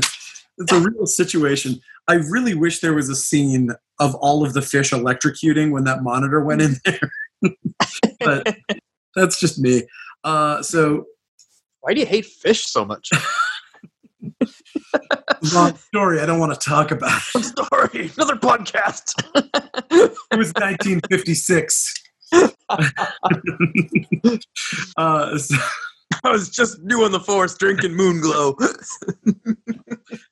It's a real situation. I really wish there was a scene of all of the fish electrocuting when that monitor went in there. *laughs* but that's just me. Uh, so, why do you hate fish so much? *laughs* Long story. I don't want to talk about *laughs* it. Story. Another podcast. *laughs* it was 1956. *laughs* uh, so, I was just doing the force, drinking Moon Glow.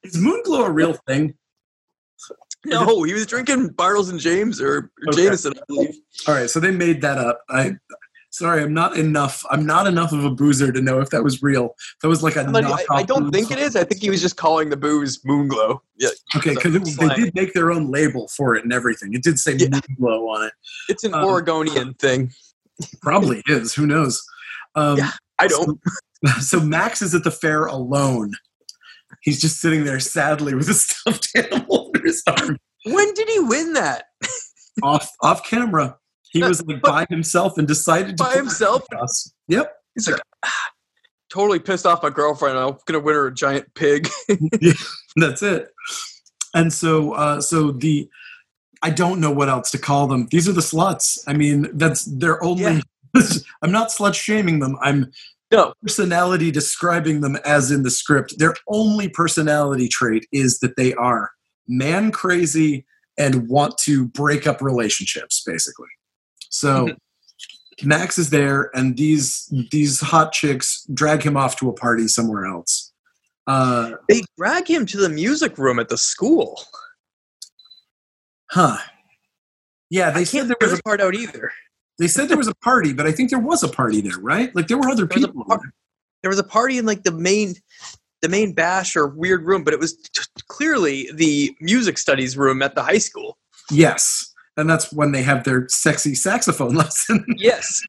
Is Moon Glow a real thing? No, he was drinking Bartles and Jaymes or, or okay. Jameson, I believe. All right, so they made that up. I sorry, I'm not enough. I'm not enough of a boozer to know if that was real. That was like a knockoff. I, I don't think it is. I think he was just calling the booze Moonglow. Yeah. Okay, because so they did make their own label for it and everything. It did say yeah. Moonglow on it. It's an um, Oregonian thing. Probably is. Who knows? Um, yeah, I don't. So, *laughs* so Max is at the fair alone. He's just sitting there sadly with a *laughs* stuffed animal under his arm. When did he win that? off off camera. He was like by himself and decided to by himself. Us. Yep. He's like totally pissed off my girlfriend. I'm gonna win her a giant pig. *laughs* yeah, that's it. And so, uh, so the I don't know what else to call them. These are the sluts. I mean, that's their only. Yeah. *laughs* I'm not slut shaming them. I'm no personality describing them as in the script. Their only personality trait is that they are man crazy and want to break up relationships, basically. So *laughs* Max is there, and these these hot chicks drag him off to a party somewhere else. Uh, they drag him to the music room at the school. Huh. Yeah, they I said there was a part out either. They said there was a party, but I think there was a party there, right? Like there were other there people. Was par- there was a party in like the main the main bash or weird room, but it was t- clearly the music studies room at the high school. Yes and that's when they have their sexy saxophone *laughs* lesson. yes,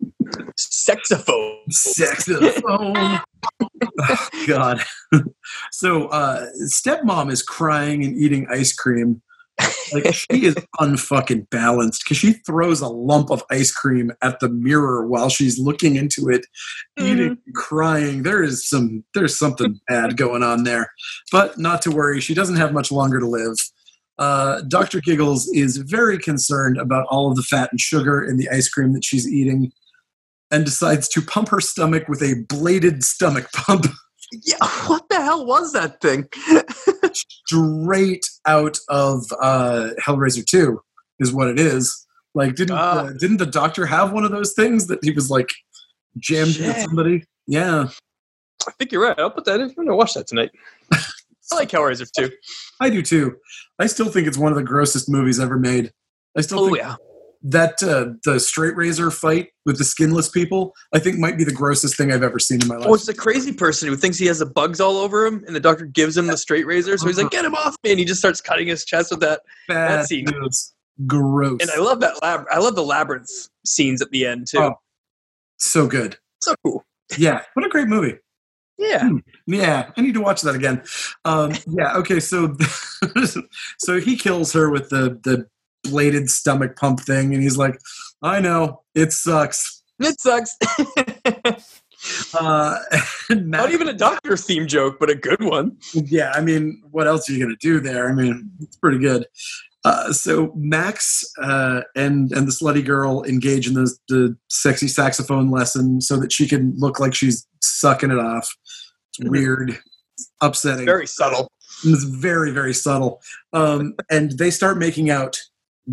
saxophone. Saxophone. *laughs* oh, God. *laughs* so, uh, stepmom is crying and eating ice cream. Like she is unfucking balanced because she throws a lump of ice cream at the mirror while she's looking into it, mm-hmm. eating, crying. There is some, there's something bad going on there, but not to worry. She doesn't have much longer to live. Uh, Dr. Giggles is very concerned about all of the fat and sugar in the ice cream that she's eating and decides to pump her stomach with a bladed stomach pump. *laughs* Yeah, what the hell was that thing? *laughs* straight out of uh, Hellraiser Two, is what it is. Like, didn't uh, uh, didn't the doctor have one of those things that he was like jammed with somebody? Yeah, I think you're right. I'll put that in. I'm gonna watch that tonight. I like Hellraiser too. I do too. I still think it's one of the grossest movies ever made. I still oh, think yeah. that uh, the straight razor fight with the skinless people, I think might be the grossest thing I've ever seen in my life. Oh, it's the crazy person who thinks he has the bugs all over him, and the doctor gives him the straight razor, so he's like, "Get him off me!" And he just starts cutting his chest with that. Bad that scene. News. Gross. And I love that lab. I love the labyrinth scenes at the end too. Oh, so good. So cool. Yeah, what a great movie. Yeah. Hmm. Yeah, I need to watch that again. Um, yeah, okay, so *laughs* so he kills her with the the bladed stomach pump thing and he's like, "I know, it sucks." It sucks. *laughs* uh, *laughs* Not even a doctor theme joke, but a good one. Yeah, I mean, what else are you going to do there? I mean, it's pretty good. Uh, so Max uh, and and the slutty girl engage in the, the sexy saxophone lesson so that she can look like she's sucking it off. Weird, upsetting, very subtle. It's very very subtle. Um, and they start making out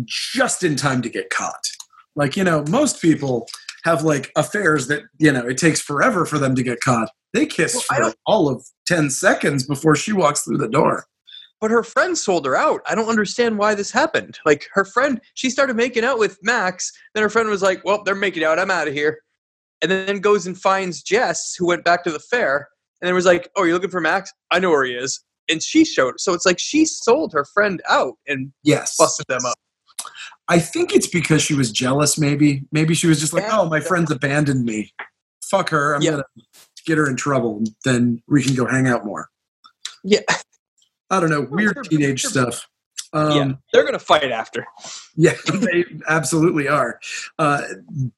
just in time to get caught. Like you know, most people have like affairs that you know it takes forever for them to get caught. They kiss well, for all of ten seconds before she walks through the door but her friend sold her out. I don't understand why this happened. Like her friend, she started making out with Max. Then her friend was like, "Well, they're making out. I'm out of here." And then goes and finds Jess, who went back to the fair, and then was like, "Oh, you're looking for Max? I know where he is." And she showed. So it's like she sold her friend out and yes, busted them up. I think it's because she was jealous. Maybe, maybe she was just like, "Oh, my friend's abandoned me. Fuck her. I'm gonna get her in trouble. Then we can go hang out more." Yeah. I don't know, weird teenage stuff. Um, yeah, they're going to fight after. Yeah, *laughs* they absolutely are. Uh,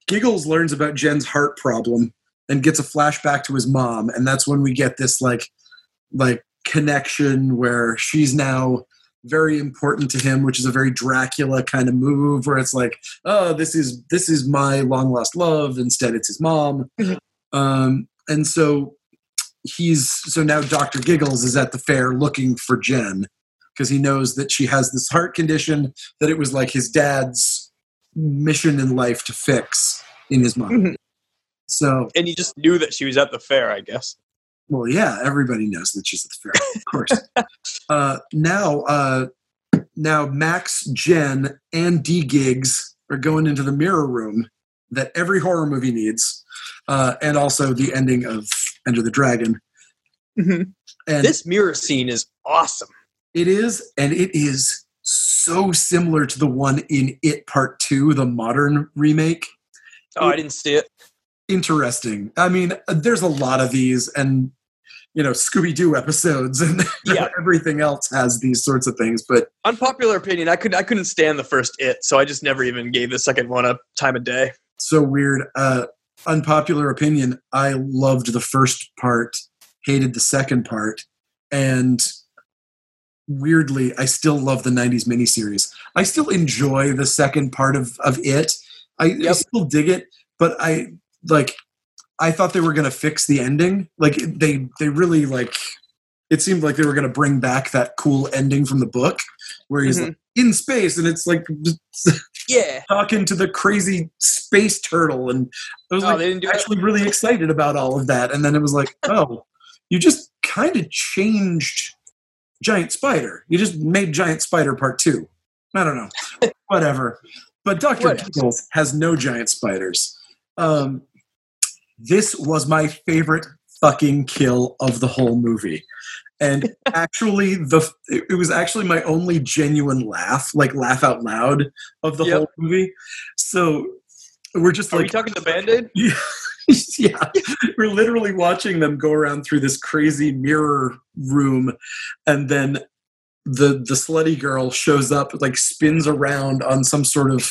Giggles learns about Jen's heart problem and gets a flashback to his mom, and that's when we get this like, like connection where she's now very important to him, which is a very Dracula kind of move, where it's like, oh, this is this is my long lost love. Instead, it's his mom. Mm-hmm. Um, and so he's so now Dr. Giggles is at the fair looking for Jen because he knows that she has this heart condition that it was like his dad's mission in life to fix in his mind. Mm-hmm. So and you just knew that she was at the fair, I guess. Well, yeah, everybody knows that she's at the fair, of course. *laughs* uh, now, uh, now Max, Jen, and D Gigs are going into the mirror room that every horror movie needs, uh, and also the ending of Enter the Dragon. Mm-hmm. And this mirror scene is awesome. It is, and it is so similar to the one in It Part Two, the modern remake. Oh, it, I didn't see it. Interesting. I mean, there's a lot of these, and you know, Scooby Doo episodes, and *laughs* yeah. everything else has these sorts of things. But unpopular opinion, I could I couldn't stand the first It, so I just never even gave the second one a time of day. So weird. Uh, unpopular opinion, I loved the first part, hated the second part, and weirdly, I still love the 90s miniseries. I still enjoy the second part of, of it. I, yep. I still dig it, but I like I thought they were gonna fix the ending. Like they they really like it seemed like they were gonna bring back that cool ending from the book where he's mm-hmm. like, in space and it's like *laughs* yeah. talking to the crazy space turtle. And i was oh, like actually really excited about all of that. And then it was like *laughs* oh you just kind of changed giant spider. You just made giant spider part two. I don't know. *laughs* Whatever. But dr Giggles has no giant spiders. Um, this was my favorite fucking kill of the whole movie. And *laughs* actually the it was actually my only genuine laugh like laugh out loud of the yep. whole movie. So we're just Are like we talking the band-aid? Yeah, *laughs* yeah. We're literally watching them go around through this crazy mirror room and then the the slutty girl shows up like spins around on some sort of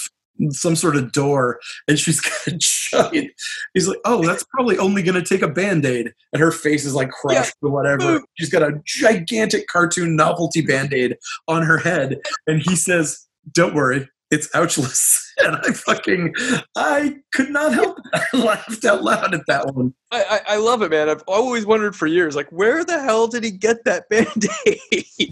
some sort of door and she's *laughs* got a giant he's like oh that's probably only going to take a band-aid and her face is like crushed yeah. or whatever she's got a gigantic cartoon novelty band-aid on her head and he says don't worry it's ouchless, *laughs* and I fucking I could not help. It. *laughs* I laughed out loud at that one. I, I, I love it, man. I've always wondered for years, like, where the hell did he get that band aid?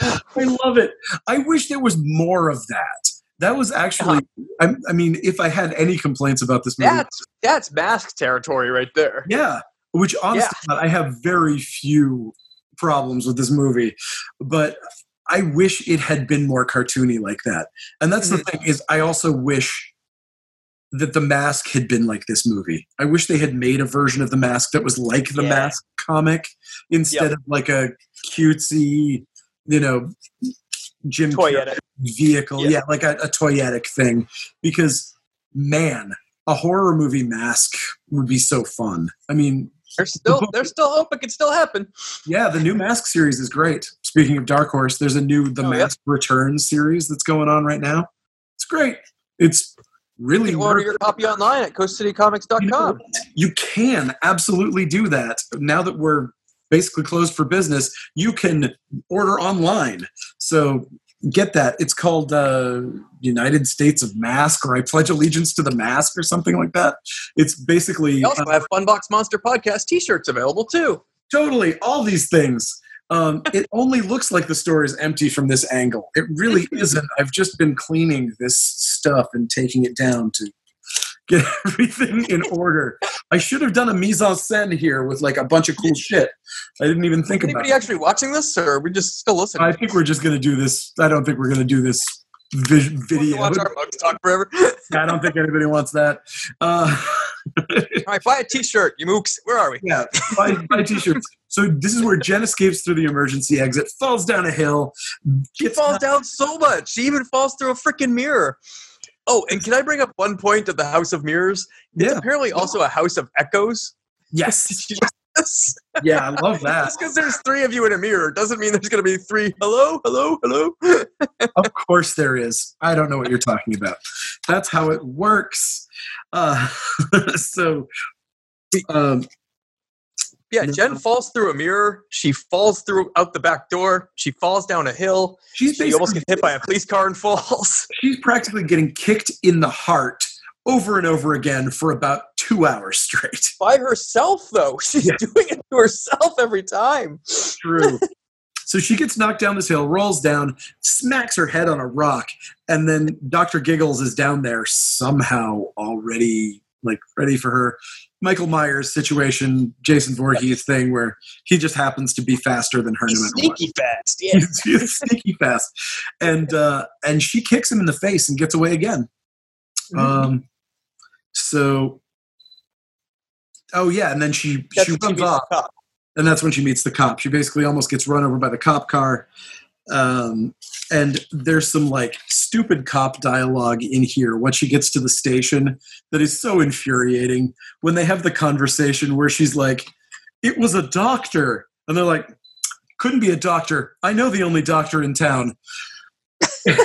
I love it. I wish there was more of that. That was actually, I, I, mean, if I had any complaints about this movie, that's that's mask territory right there. Yeah, which honestly, yeah. I have very few problems with this movie, but I wish it had been more cartoony like that. And that's mm-hmm. the thing is, I also wish that the mask had been like this movie. I wish they had made a version of the mask that was like the yeah. mask comic instead yep. of like a cutesy, you know, Jim toyetic vehicle. Yeah, yeah like a, a toyetic thing. Because man, a horror movie mask would be so fun. I mean, there's still the there's still hope it can still happen. Yeah, the new Mask series is great. Speaking of Dark Horse, there's a new The oh, Mask yeah. Returns series that's going on right now. It's great. It's really you can order your copy online at coastcitycomics.com. You, know, you can absolutely do that. Now that we're basically closed for business, you can order online. So get that. It's called uh, United States of Mask, or I pledge allegiance to the mask, or something like that. It's basically. We also uh, have Funbox Monster podcast T-shirts available too. Totally, all these things. Um, *laughs* it only looks like the store is empty from this angle. It really *laughs* isn't. I've just been cleaning this stuff and taking it down to get *laughs* everything in order. I should have done a mise en scène here with like a bunch of cool shit. I didn't even think Anybody about. Anybody actually watching this, or are we just still listening? I think we're just going to do this. I don't think we're going to do this vi- video. Watch our mugs talk forever. *laughs* I don't think anybody wants that. Uh, *laughs* All right, buy a T-shirt, you mooks. Where are we? Yeah, buy, buy T-shirts. So this is where Jen escapes through the emergency exit, falls down a hill. She falls not- down so much. She even falls through a freaking mirror. Oh, and can I bring up one point of the House of Mirrors? It's yeah. apparently also a House of Echoes. Yes. *laughs* yeah, I love *laughs* that. Just because there's three of you in a mirror doesn't mean there's going to be three. Hello, hello, hello. *laughs* of course there is. I don't know what you're talking about. That's how it works. Uh, so, um, yeah, Jen falls through a mirror. She falls through out the back door. She falls down a hill. She's she almost gets hit by a police car and falls. *laughs* She's practically getting kicked in the heart over and over again for about two hours straight. By herself, though. *laughs* She's yeah. doing it to herself every time. True. *laughs* so she gets knocked down this hill, rolls down, smacks her head on a rock, and then Dr. Giggles is down there somehow already like ready for her. Michael Myers situation, Jason Voorhees thing, where he just happens to be faster than her. He's no sneaky what. fast, yeah. he's, he's sneaky fast, and uh, and she kicks him in the face and gets away again. Mm-hmm. Um, so, oh yeah, and then she that's she runs off, and that's when she meets the cop. She basically almost gets run over by the cop car. Um, and there's some like stupid cop dialogue in here when she gets to the station that is so infuriating. When they have the conversation where she's like it was a doctor. And they're like couldn't be a doctor. I know the only doctor in town. *laughs*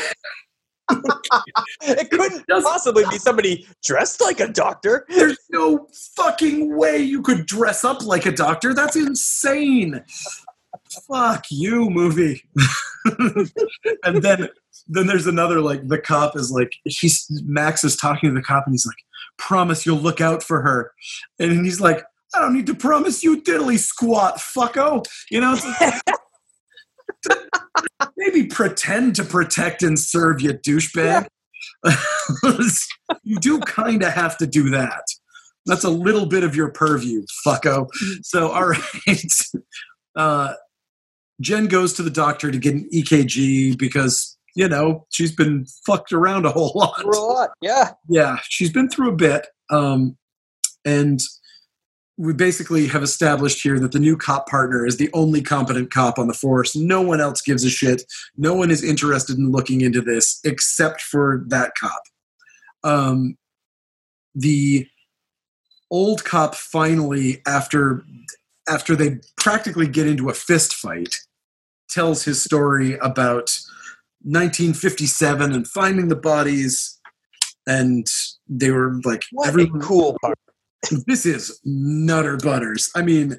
It couldn't possibly be somebody dressed like a doctor. There's no fucking way you could dress up like a doctor. That's insane fuck you movie. *laughs* And then then there's another like the cop is like she's max is talking to the cop and he's like promise you'll look out for her. And he's like i don't need to promise you diddly squat fucko. You know *laughs* maybe pretend to protect and serve you douchebag. *laughs* You do kind of have to do that. That's a little bit of your purview fucko. So all right. Uh, Jen goes to the doctor to get an EKG because you know she's been fucked around a whole lot. a lot, yeah. Yeah, she's been through a bit, um, and we basically have established here that the new cop partner is the only competent cop on the force. No one else gives a shit. No one is interested in looking into this except for that cop. Um, the old cop finally, after after they practically get into a fist fight, tells his story about 1957 and finding the bodies, and they were like, what everyone, cool part. This is nutter butters. I mean,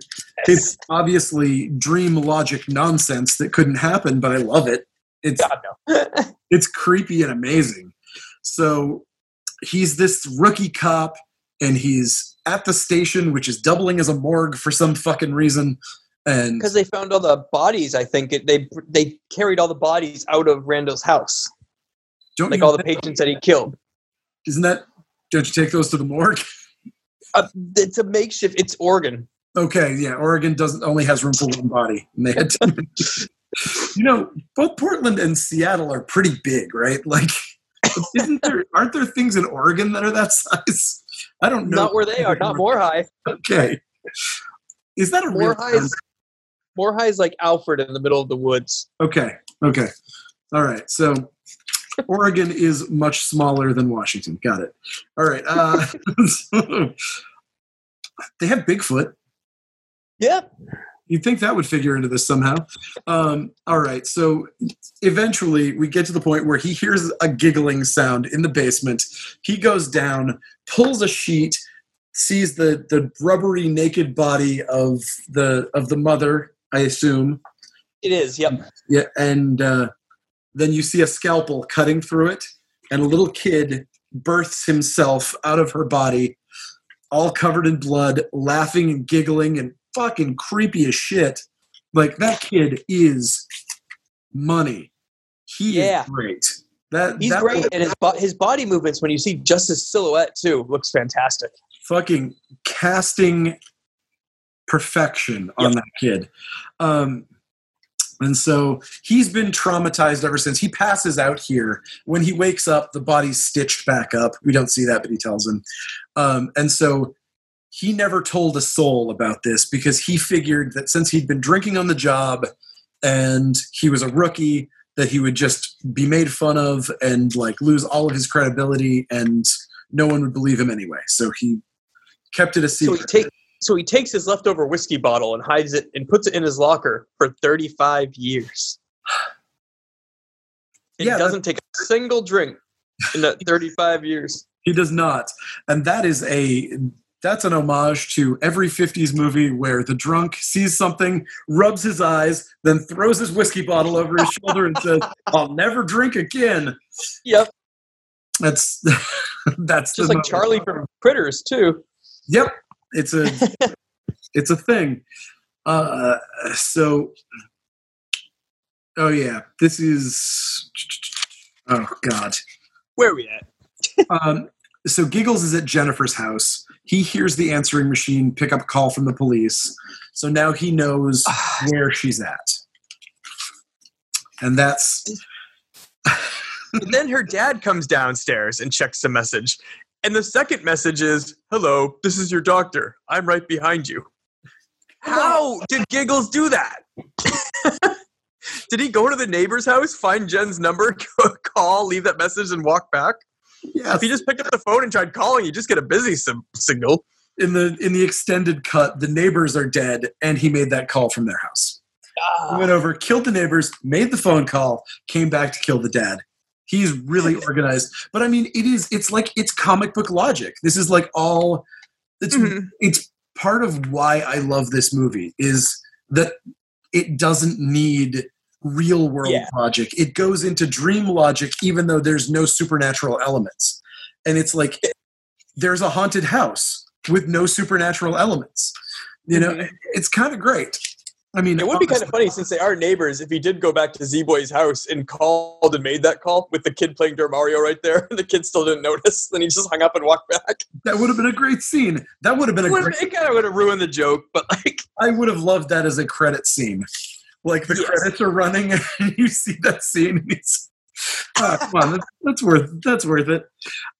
it's obviously dream logic nonsense that couldn't happen, but I love it. It's God, no. *laughs* it's creepy and amazing. So he's this rookie cop, and he's at the station, which is doubling as a morgue for some fucking reason. And because they found all the bodies, I think it, they they carried all the bodies out of Randall's house, like all the patients that he killed. Isn't that? Don't you take those to the morgue? Uh, it's a makeshift. It's Oregon. Okay, yeah, Oregon doesn't only has room for one body, and they had to. you know, both Portland and Seattle are pretty big, right? Like, *laughs* isn't there? Aren't there things in Oregon that are that size? I don't know. Not where they are. Not *laughs* Moorehigh. Okay. Is that a Moorehigh? Is, Moorehigh is like Alfred in the middle of the woods. Okay. Okay. All right. So *laughs* Oregon is much smaller than Washington. Got it. All right. Uh, *laughs* they have Bigfoot. Yeah. You'd think that would figure into this somehow. Um, all right. So eventually we get to the point where he hears a giggling sound in the basement. He goes down, pulls a sheet, sees the, the rubbery naked body of the of the mother, I assume. It is, yep. Yeah, and uh, then you see a scalpel cutting through it, and a little kid births himself out of her body, all covered in blood, laughing and giggling and fucking creepy as shit. Like that kid is money. He yeah. is great. That he's that great, was, and his his body movements when you see just his silhouette too looks fantastic. Fucking casting perfection on yep. that kid. Um, and so he's been traumatized ever since. He passes out here. When he wakes up, the body's stitched back up. We don't see that, but he tells him. Um, and so he never told a soul about this because he figured that since he'd been drinking on the job and he was a rookie, that he would just be made fun of and like lose all of his credibility and no one would believe him anyway. So he kept it a secret. So he, take, so he takes his leftover whiskey bottle and hides it and puts it in his locker for 35 years. He yeah, doesn't take a single drink in that 35 years. He does not. And that is a that's an homage to every 50s movie where the drunk sees something, rubs his eyes, then throws his whiskey bottle over his shoulder and says, "I'll never drink again." Yep. That's *laughs* that's just like Charlie from Critters too. Yep. It's a *laughs* it's a thing. Uh, so, oh yeah, this is. Oh God, where are we at? um, so Giggles is at Jennifer's house. He hears the answering machine pick up a call from the police. So now he knows ah. where she's at, and that's. then her dad comes downstairs and checks the message, and the second message is, Hello, this is your doctor. I'm right behind you. How did Giggles do that? *laughs* did he go to the neighbor's house, find Jen's number, *laughs* call, leave that message, and walk back? Yes. If he just picked up the phone and tried calling, you just get a busy sim- signal. In the in the extended cut, the neighbors are dead, and he made that call from their house. Ah. He went over, killed the neighbors, made the phone call, came back to kill the dad. He's really *laughs* organized. But I mean, it is. It's like it's comic book logic. This is like all. It's mm-hmm. it's part of why I love this movie is that it doesn't need real world yeah. logic. It goes into dream logic, even though there's no supernatural elements. And it's like there's a haunted house with no supernatural elements. You know, mm-hmm. it's kind of great. I mean, it would be kind of funny since they are neighbors. If he did go back to Z Boy's house and called and made that call with the kid playing Dirt Mario right there, and *laughs* the kid still didn't notice, then he just hung up and walked back. That would have been a great scene. That would have been a great. It kind of would have ruined the joke, but like, I would have loved that as a credit scene. Like the yes. credits are running, *laughs* and you see that scene, and it's oh, come on, that's, that's, worth that's worth it.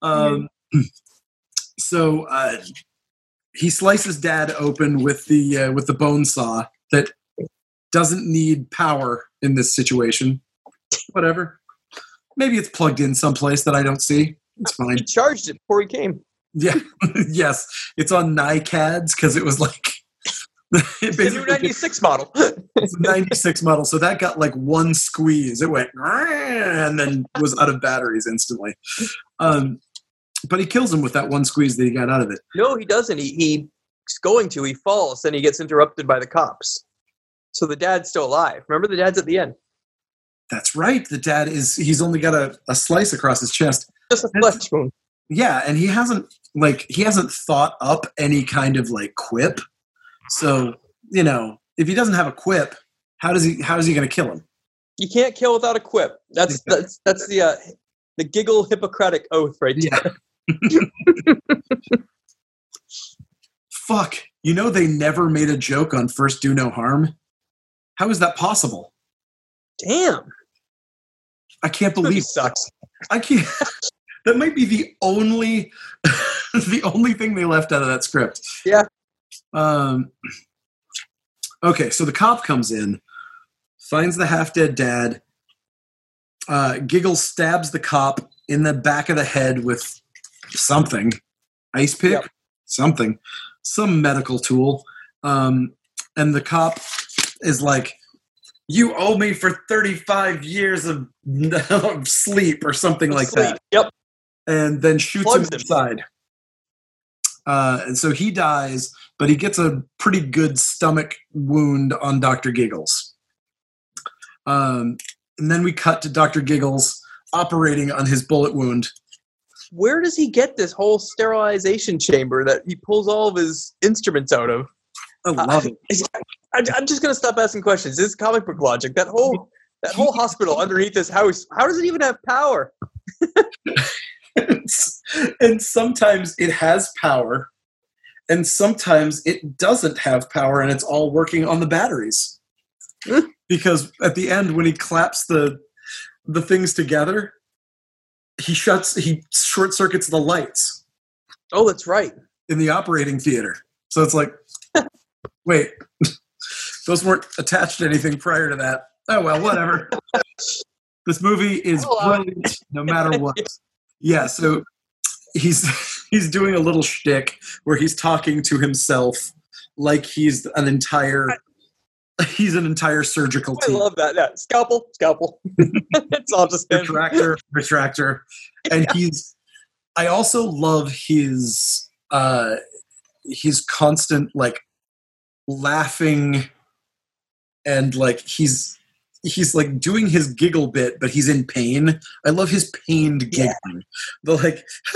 Um, *clears throat* so uh, he slices Dad open with the uh, with the bone saw that doesn't need power in this situation. Whatever. Maybe it's plugged in someplace that I don't see. It's fine. He charged it before he came. Yeah. *laughs* yes. It's on NICADs because it was like it's a new 96 model. *laughs* it's a 96 model. So that got like one squeeze. It went and then was out of batteries instantly. Um, but he kills him with that one squeeze that he got out of it. No, he doesn't. He, he's going to. He falls. Then he gets interrupted by the cops. So the dad's still alive. Remember, the dad's at the end. That's right. The dad is, he's only got a, a slice across his chest. just a flesh wound. Yeah, and he hasn't like he hasn't thought up any kind of like quip. So you know, if he doesn't have a quip, how does he? How is he going to kill him? You can't kill without a quip. That's that's that's the uh, the giggle Hippocratic oath right there. Yeah. *laughs* Fuck. You know they never made a joke on first do no harm. How is that possible? Damn. I can't believe sucks. I can't. *laughs* that might be the only *laughs* the only thing they left out of that script. Yeah. Um. Okay, so the cop comes in, finds the half dead dad. Uh, Giggles stabs the cop in the back of the head with something, ice pick, yep. something, some medical tool. Um, and the cop is like, "You owe me for thirty-five years of, *laughs* of sleep or something like sleep. that." Yep. And then shoots Plugs him inside. Uh, and so he dies, but he gets a pretty good stomach wound on Dr. Giggles. Um, and then we cut to Dr. Giggles operating on his bullet wound. Where does he get this whole sterilization chamber that he pulls all of his instruments out of? I love uh, it. *laughs* I, am just gonna stop asking questions. This is comic book logic. That whole that whole hospital underneath this house. How does it even have power? *laughs* *laughs* and sometimes it has power, and sometimes it doesn't have power, and it's all working on the batteries. *laughs* because at the end, when he claps the the things together, he shuts, he short circuits the lights. Oh, that's right. In the operating theater. So it's like, *laughs* wait, those weren't attached to anything prior to that. Oh well, whatever. *laughs* this movie is brilliant no matter what yeah, so he's *laughs* he's doing a little shtick where he's talking to himself like he's an entire *laughs* he's an entire surgical team. I love that. Yeah, scalpel, scalpel. *laughs* it's all just retractor, retractor, and yeah. he's. I also love his uh his constant like laughing and like he's he's like doing his giggle bit, but he's in pain. I love his pained giggling. Yeah. The like, *laughs*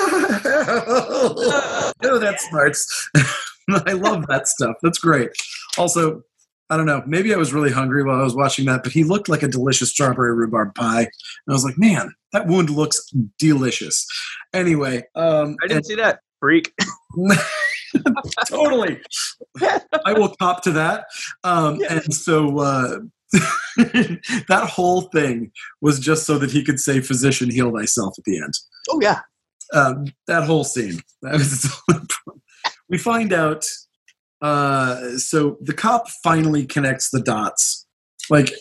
oh, that smarts. *laughs* I love that stuff. That's great. Also, I don't know. Maybe I was really hungry while I was watching that, but he looked like a delicious strawberry rhubarb pie. And I was like, man, that wound looks delicious. Anyway, um, I didn't and, see that. Freak. *laughs* totally. I will cop to that. Um, yeah. And so, uh, *laughs* that whole thing was just so that he could say physician heal thyself at the end. Oh yeah. Um, that whole scene. *laughs* That was we find out uh, so the cop finally connects the dots. Like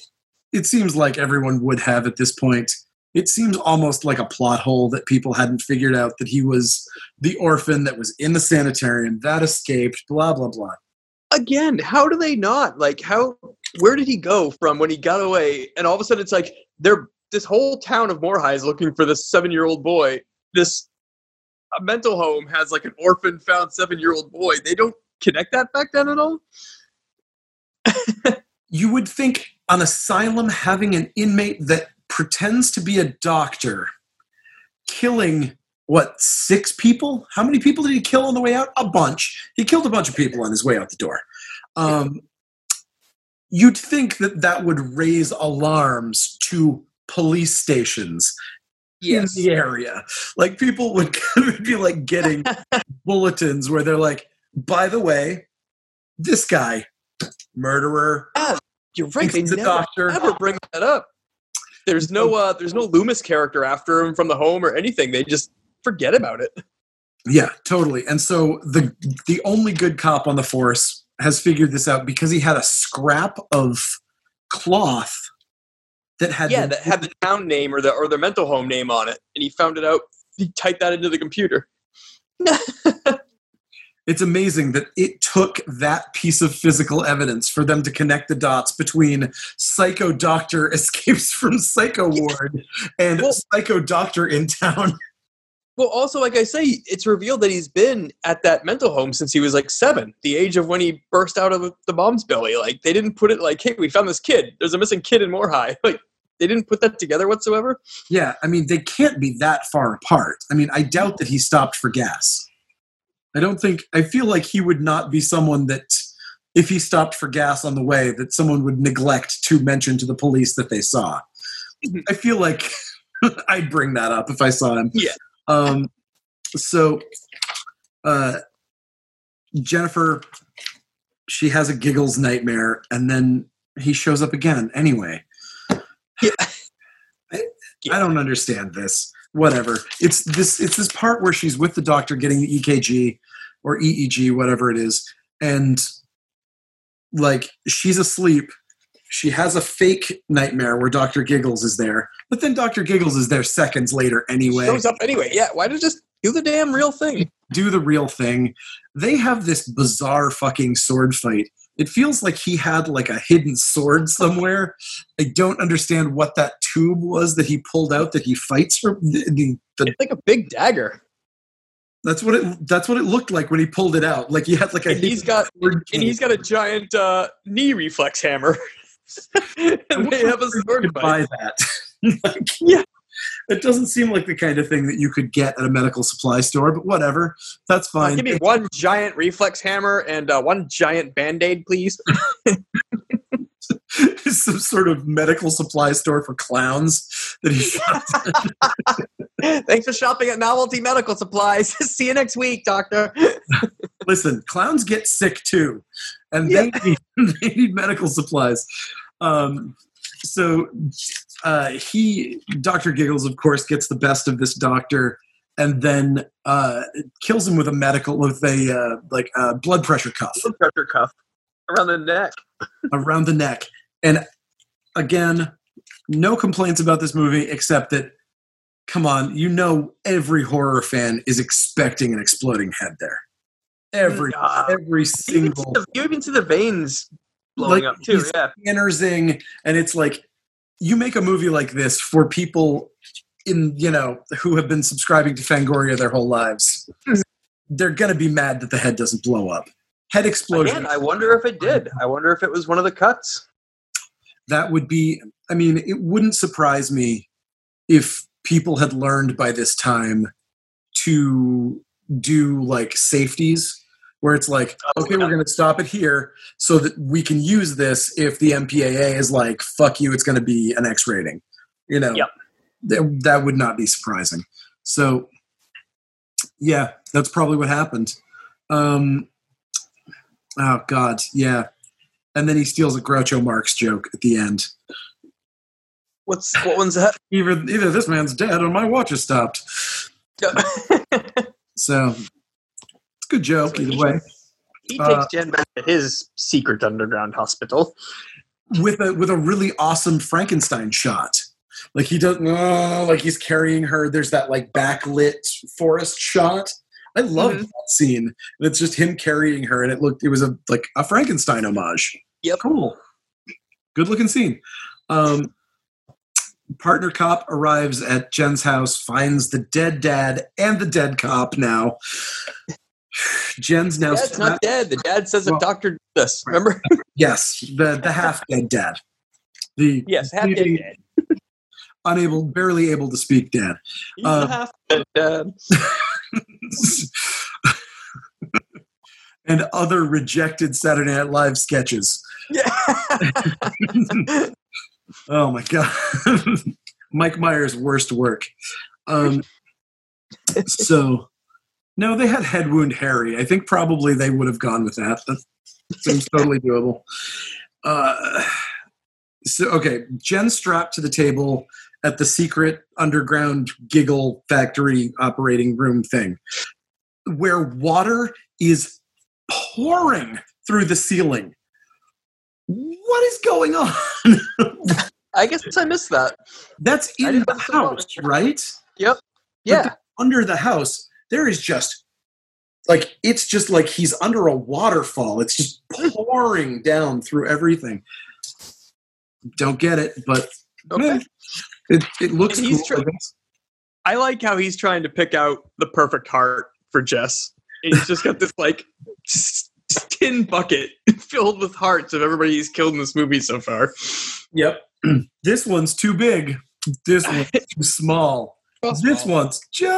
it seems like everyone would have at this point. It seems almost like a plot hole that people hadn't figured out that he was the orphan that was in the sanitarium. That escaped blah blah blah. Again how do they not? Like how where did he go from when he got away? And all of a sudden, it's like they're this whole town of Moorehigh is looking for this seven-year-old boy. This a mental home has like an orphan found seven-year-old boy. They don't connect that back then at all. *laughs* you would think an asylum having an inmate that pretends to be a doctor killing what six people how many people did he kill on the way out a bunch he killed a bunch of people on his way out the door um, you'd think that that would raise alarms to police stations yes. in the area. Like people would *laughs* be like getting *laughs* bulletins where they're like, by the way, this guy, murderer. Ah, you're right. They the never, doctor. never bring that up. There's no uh, there's no Loomis character after him from the home or anything. They just forget about it. Yeah, totally. And so the the only good cop on the force has figured this out because he had a scrap of cloth that had yeah the, that had the town name or the or the mental home name on it, and he found it out. He typed that into the computer. *laughs* it's amazing that it took that piece of physical evidence for them to connect the dots between psycho doctor *laughs* escapes from psycho ward and well, psycho doctor in town well, also, like I say, it's revealed that he's been at that mental home since he was like seven, the age of when he burst out of the mom's belly. Like they didn't put it like, "Hey, we found this kid. There's a missing kid in Moorehigh." *laughs* Like they didn't put that together whatsoever. Yeah, I mean, they can't be that far apart. I mean, I doubt that he stopped for gas. I don't think. I feel like he would not be someone that, if he stopped for gas on the way, that someone would neglect to mention to the police that they saw. Mm-hmm. I feel like *laughs* I'd bring that up if I saw him. Yeah. Um. So, uh, Jennifer, she has a giggles nightmare, and then he shows up again anyway. Yeah. I, I don't understand this. Whatever. It's this. It's this part where she's with the doctor getting the EKG or EEG, whatever it is, and like she's asleep. She has a fake nightmare where Doctor Giggles is there, but then Doctor Giggles is there seconds later anyway Shows up anyway. Yeah. Why did just do the damn real thing? do the real thing. They have this bizarre fucking sword fight. It feels like he had like a hidden sword somewhere. I don't understand what that tube was that he pulled out that he fights from. The, the, like a big dagger. that's what it. That's what it looked like when he pulled it out. Like he had like a. And he's got and he's got a giant uh, knee reflex hammer. *laughs* *laughs* and they have a sword buy that. *laughs* Like, Yeah. It doesn't seem like the kind of thing that you could get at a medical supply store, but whatever. That's Uh, fine. give me one giant reflex hammer and uh, one giant band aid, please. *laughs* Some sort of medical supply store for clowns that he Thanks for shopping at Novelty Medical Supplies. See you next week, Doctor. listen, clowns get sick too, and they, need, they need medical supplies. Um, so uh, he, Doctor Giggles, of course, gets the best of this doctor, and then uh, kills him with a medical with a uh, like a blood pressure cuff Blood pressure cuff around the neck. *laughs* around the neck. And again, no complaints about this movie except that. Come on, you know every horror fan is expecting an exploding head there. Every every You even, see single you even see the veins blowing Like, up too. he's- Yeah. Innersing, and it's like you make a movie like this for people in you know who have been subscribing to Fangoria their whole lives. *laughs* They're gonna be mad that the head doesn't blow up. Head explosion. Again, I wonder if it did. I wonder if it was one of the cuts. that would be. I mean, it wouldn't surprise me if people had learned by this time to do like safeties where it's like Oh, okay we're going to stop it here so that we can use this if the mpaa is like fuck you it's going to be an x rating you know? Yep. that, that would not be surprising. So yeah that's probably what happened. Um oh god yeah. And then he steals a groucho marx joke at the end. What's what one's that? either either this man's dead or my watch is stopped. *laughs* So good joke So either way he Uh, takes Jen back to his secret underground hospital. with a with a really awesome Frankenstein shot. Like he does, oh, like he's carrying her. There's that like backlit forest shot. I love Mhm. that scene. And it's just him carrying her, and it looked it was a like a Frankenstein homage. Yep. cool, good looking scene. Um, partner cop arrives at Jen's house, finds the dead dad and the dead cop. Now, *sighs* Jen's now Dad's not dead. The dad says Well- the doctor did this. Remember? *laughs* yes, the the half dead dad. The yes, half dead dad. unable, barely able to speak dad. He's uh, half dead dad. *laughs* and other rejected Saturday Night Live sketches. Yeah. *laughs* Oh my god, Mike Myers' worst work. Um, so, no, they had head wound Harry. I think probably they would have gone with that. That seems totally *laughs* doable. Uh, so, okay, Jen strapped to the table at the secret underground giggle factory operating room thing, where water is pouring through the ceiling. What is going on? *laughs* I guess I missed that. That's in the house, right? Yep. Yeah. Under the house, there is just like it's just like he's under a waterfall. It's just pouring down through everything. Don't get it, but Okay. eh, it, it looks And he's cool. I. I like how he's trying to pick out the perfect heart for Jess. And he's just got this like tin bucket *laughs* filled with hearts of everybody he's killed in this movie so far. Yep. *clears throat* this one's too big. This one's *laughs* too small. This one's just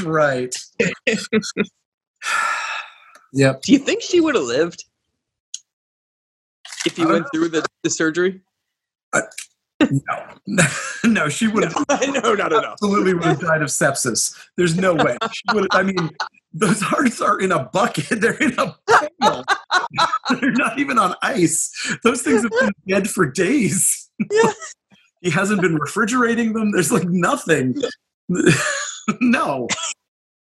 right. *sighs* yep. Do you think she would have lived if he went know. through the, the surgery? Uh, no, *laughs* no, she would have. *laughs* No, not enough. Absolutely would have died of sepsis. There's no way. She would. I mean, those hearts are in a bucket. *laughs* They're in a bottle. They're not even on ice. Those things have been dead for days. Yeah. he hasn't been refrigerating them. There's like nothing. *laughs* no.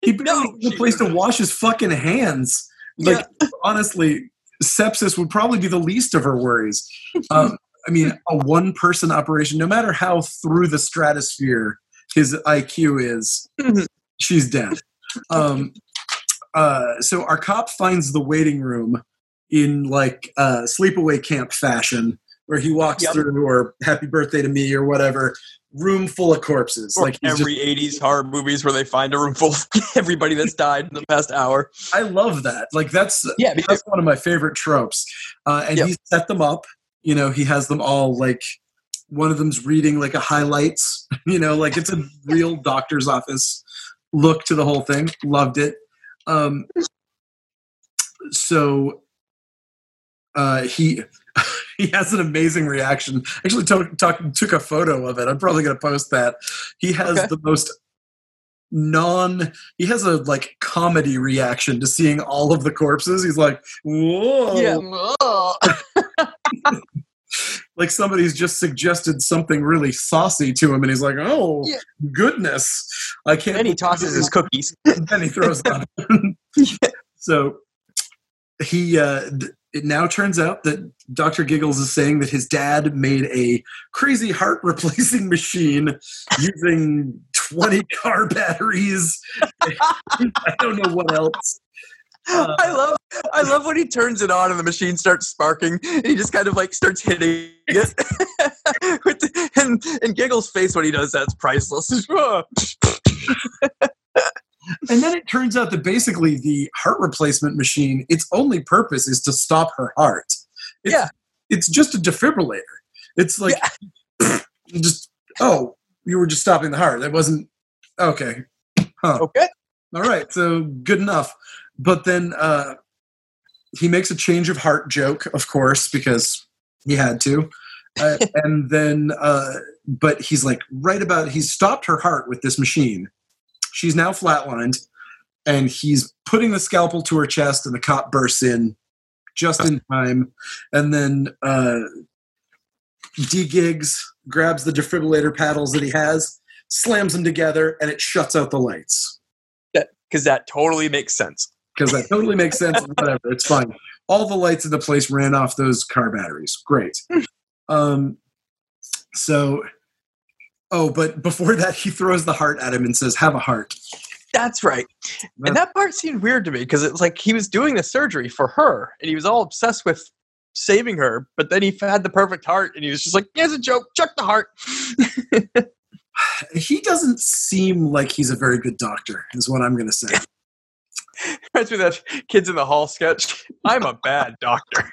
He barely no, a place to wash his fucking hands. Like yeah. honestly, sepsis would probably be the least of her worries. Um, I mean, a one person operation, no matter how through the stratosphere his IQ is, mm-hmm. she's dead. Um, uh, so our cop finds the waiting room in like uh, sleepaway camp fashion, where he walks yep. through or "Happy Birthday to Me" or whatever, room full of corpses. Or like every just, '80s horror movies where they find a room full of *laughs* everybody that's died in the past hour. I love that. Like that's yeah, that's one of my favorite tropes. Uh, and yep. he set them up. You know, he has them all like one of them's reading like a highlights. *laughs* You know, like it's a real *laughs* doctor's office look to the whole thing. Loved it. Um, so uh, he *laughs* he has an amazing reaction. Actually, talk, took a photo of it. I'm probably going to post that. He has okay. the most non. He has a like comedy reaction to seeing all of the corpses. He's like, "Whoa!" Yeah. *laughs* like somebody's just suggested something really saucy to him, and he's like, "Oh yeah. goodness, I can't." And he tosses his cookies. *laughs* then he throws them. yeah. So he uh, it now turns out that Dr. Giggles is saying that his dad made a crazy heart replacing *laughs* machine using 20 car batteries. *laughs* I don't know what else. Uh, I love I love when he turns it on and the machine starts sparking. he just kind of like starts hitting it. *laughs* With the, and, and Giggles' face when he does that's priceless. And then it turns out that basically the heart replacement machine, its only purpose is to stop her heart. It's, yeah. It's just a defibrillator. It's like, yeah. *laughs* just, oh, you were just stopping the heart. That wasn't, okay. Huh. Okay. All right. So good enough. But then uh, he makes a change of heart joke, of course, because he had to. Uh, *laughs* and then, uh, but he's like, right about, he's stopped her heart with this machine She's now flatlined, and he's putting the scalpel to her chest, and the cop bursts in just in time. And then uh, D Gigs grabs the defibrillator paddles that he has, slams them together, and it shuts out the lights. Because that, that totally makes sense. Because that totally makes sense. *laughs* Whatever, it's fine. All the lights in the place ran off those car batteries. Great. *laughs* um, so Oh, but before that, he throws the heart at him and says, "Have a heart." That's right. And that part seemed weird to me because it's like he was doing the surgery for her, and he was all obsessed with saving her. But then he had the perfect heart, and he was just like, "Here's a joke. Chuck the heart." *laughs* he doesn't seem like he's a very good doctor, is what I'm going to say. *laughs* Reminds me that kids in the hall sketch. *laughs* I'm a bad doctor.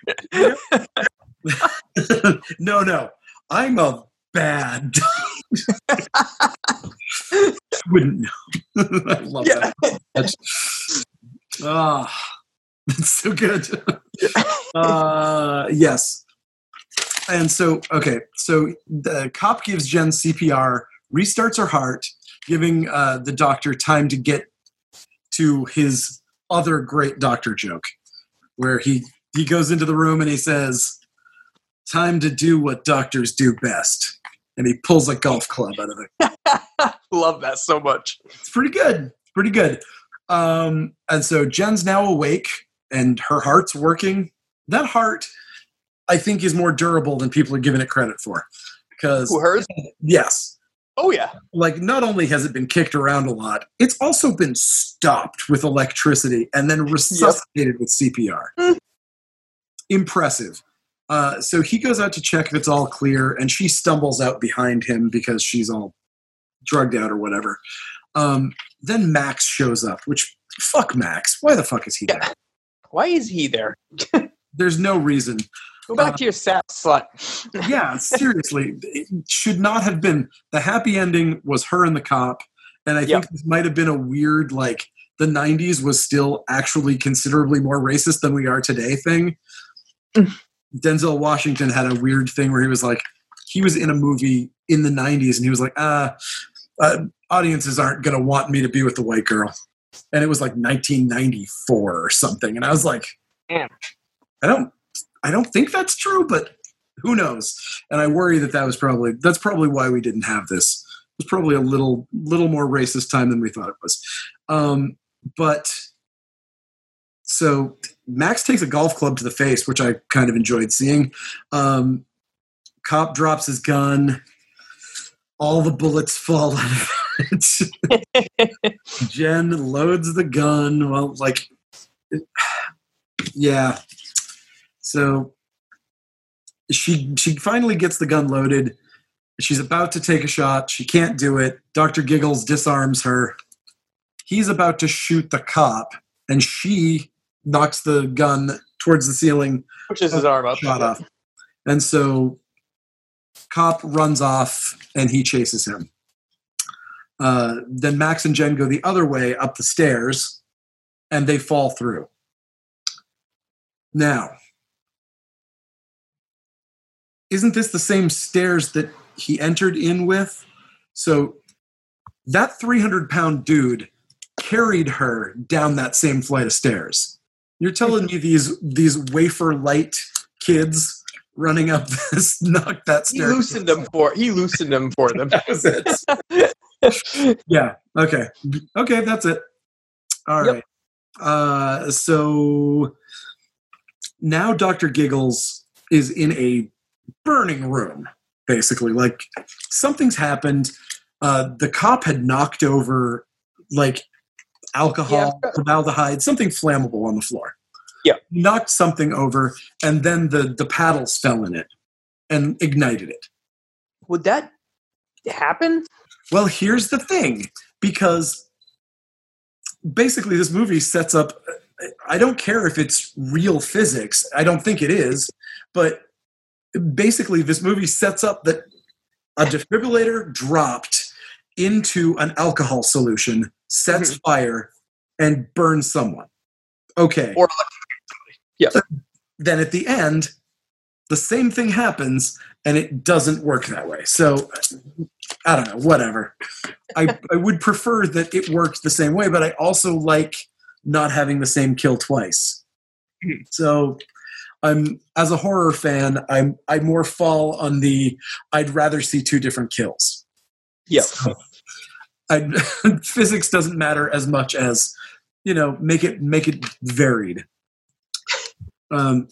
no, no, I'm a bad. Wouldn't know. *laughs* I love yeah. that. That's, ah, that's so good. *laughs* uh, yes. And so, okay, so the cop gives Jen CPR, restarts her heart, giving uh, the doctor time to get to his other great doctor joke, where he he goes into the room and he says, "Time to do what doctors do best." And he pulls a golf club out of it. *laughs* Love that so much. It's pretty good. It's Pretty good. Um, and so Jen's now awake and her heart's working. That heart, I think, is more durable than people are giving it credit for. Because Who hers? Yes. Oh yeah. Like not only has it been kicked around a lot, it's also been stopped with electricity and then resuscitated yep. with CPR. Mm. Impressive. Uh, so he goes out to check if it's all clear, and she stumbles out behind him because she's all drugged out or whatever. Um, then Max shows up, which fuck Max. Why the fuck is he yeah. there? *laughs* Why is he there? *laughs* There's no reason. Go back uh, to your sat slut. *laughs* yeah, seriously, it should not have been. The happy ending was her and the cop, and I think this might have been a weird like the '90s was still actually considerably more racist than we are today thing. Denzel Washington had a weird thing where he was like, he was in a movie in the '90s, and he was like, ah. Uh, audiences aren't going to want me to be with the white girl. And it was like 1994 or something. And I was like, Damn. I don't I don't think that's true, but who knows? And I worry that that was probably that's probably why we didn't have this. It was probably a little little more racist time than we thought it was. Um, but so Max takes a golf club to the face, which I kind of enjoyed seeing. Um, cop drops his gun. All the bullets fall out. *laughs* Jen loads the gun. Well, like, yeah, so she she finally gets the gun loaded. She's about to take a shot. She can't do it. Dr. Giggles disarms her. He's about to shoot the cop, and she knocks the gun towards the ceiling. Pushes his arm up. Shot off. And so cop runs off and he chases him. Uh, then Max and Jen go the other way up the stairs and they fall through. Now, isn't this the same stairs that he entered in with? So that 300 pound dude carried her down that same flight of stairs. You're telling me these these wafer light kids running up this *laughs* knocked that stair. He loosened them for he loosened them for them. *laughs* that was it. *laughs* yeah. Okay. Okay, that's it. All yep. right. Uh so now Dr. Giggles is in a burning room, basically. Like something's happened. Uh, the cop had knocked over like alcohol, yeah. formaldehyde, something flammable on the floor. Yeah. Knocked something over, and then the, the paddles fell in it and ignited it. Would that happen? Well, here's the thing because basically, this movie sets up. I don't care if it's real physics, I don't think it is, but basically this movie sets up that a defibrillator dropped into an alcohol solution sets mm-hmm. fire and burns someone okay or yeah then at the end the same thing happens and it doesn't work that way so i don't know whatever I, *laughs* I would prefer that it worked the same way but i also like not having the same kill twice mm-hmm. so I'm as a horror fan, I'm I more fall on the I'd rather see two different kills. Yeah. So *laughs* physics doesn't matter as much as you know make it make it varied. Um,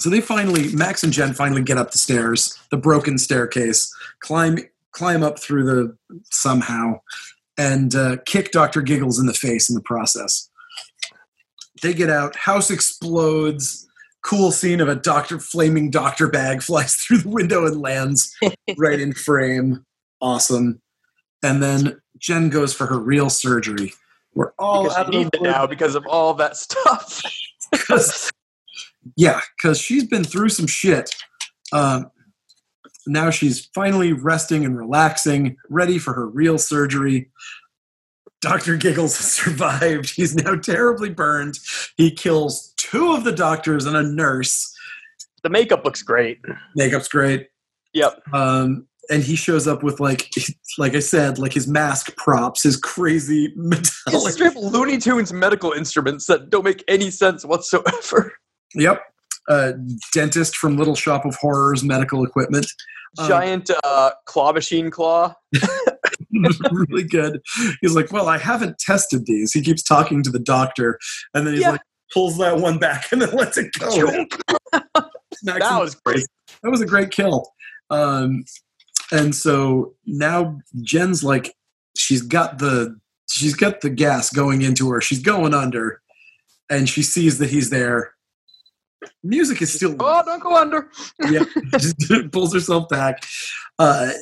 so they finally Max and Jen finally get up the stairs, the broken staircase, climb climb up through the somehow, and uh, kick Doctor Giggles in the face in the process. They get out. House explodes cool scene of a doctor flaming doctor bag *laughs* flies through the window and lands right in frame. Awesome. And then Jen goes for her real surgery. We're all because out it now because of all that stuff. *laughs* *laughs* Cause, yeah, because she's been through some shit. Um, now she's finally resting and relaxing, ready for her real surgery. Dr. Giggles has *laughs* survived. He's now terribly burned. He kills two of the doctors and a nurse. The makeup looks great. Makeup's great. Yep. Um, and he shows up with like, *laughs* like I said, like his mask props, his crazy *laughs* metallic strip Looney Tunes medical instruments that don't make any sense whatsoever. *laughs* Yep. Uh, dentist from Little Shop of Horrors medical equipment. Giant um, uh, claw machine claw. really good. He's like, Well, I haven't tested these. He keeps talking to the doctor, and then he's yeah. like, pulls that one back and then lets it go. that was great. That was a great kill. Um, and so now Jen's like, she's got the she's got the gas going into her. She's going under, and she sees that he's there. Music is still. Oh, don't go under. *laughs* yeah, *laughs* *laughs* pulls herself back. Uh,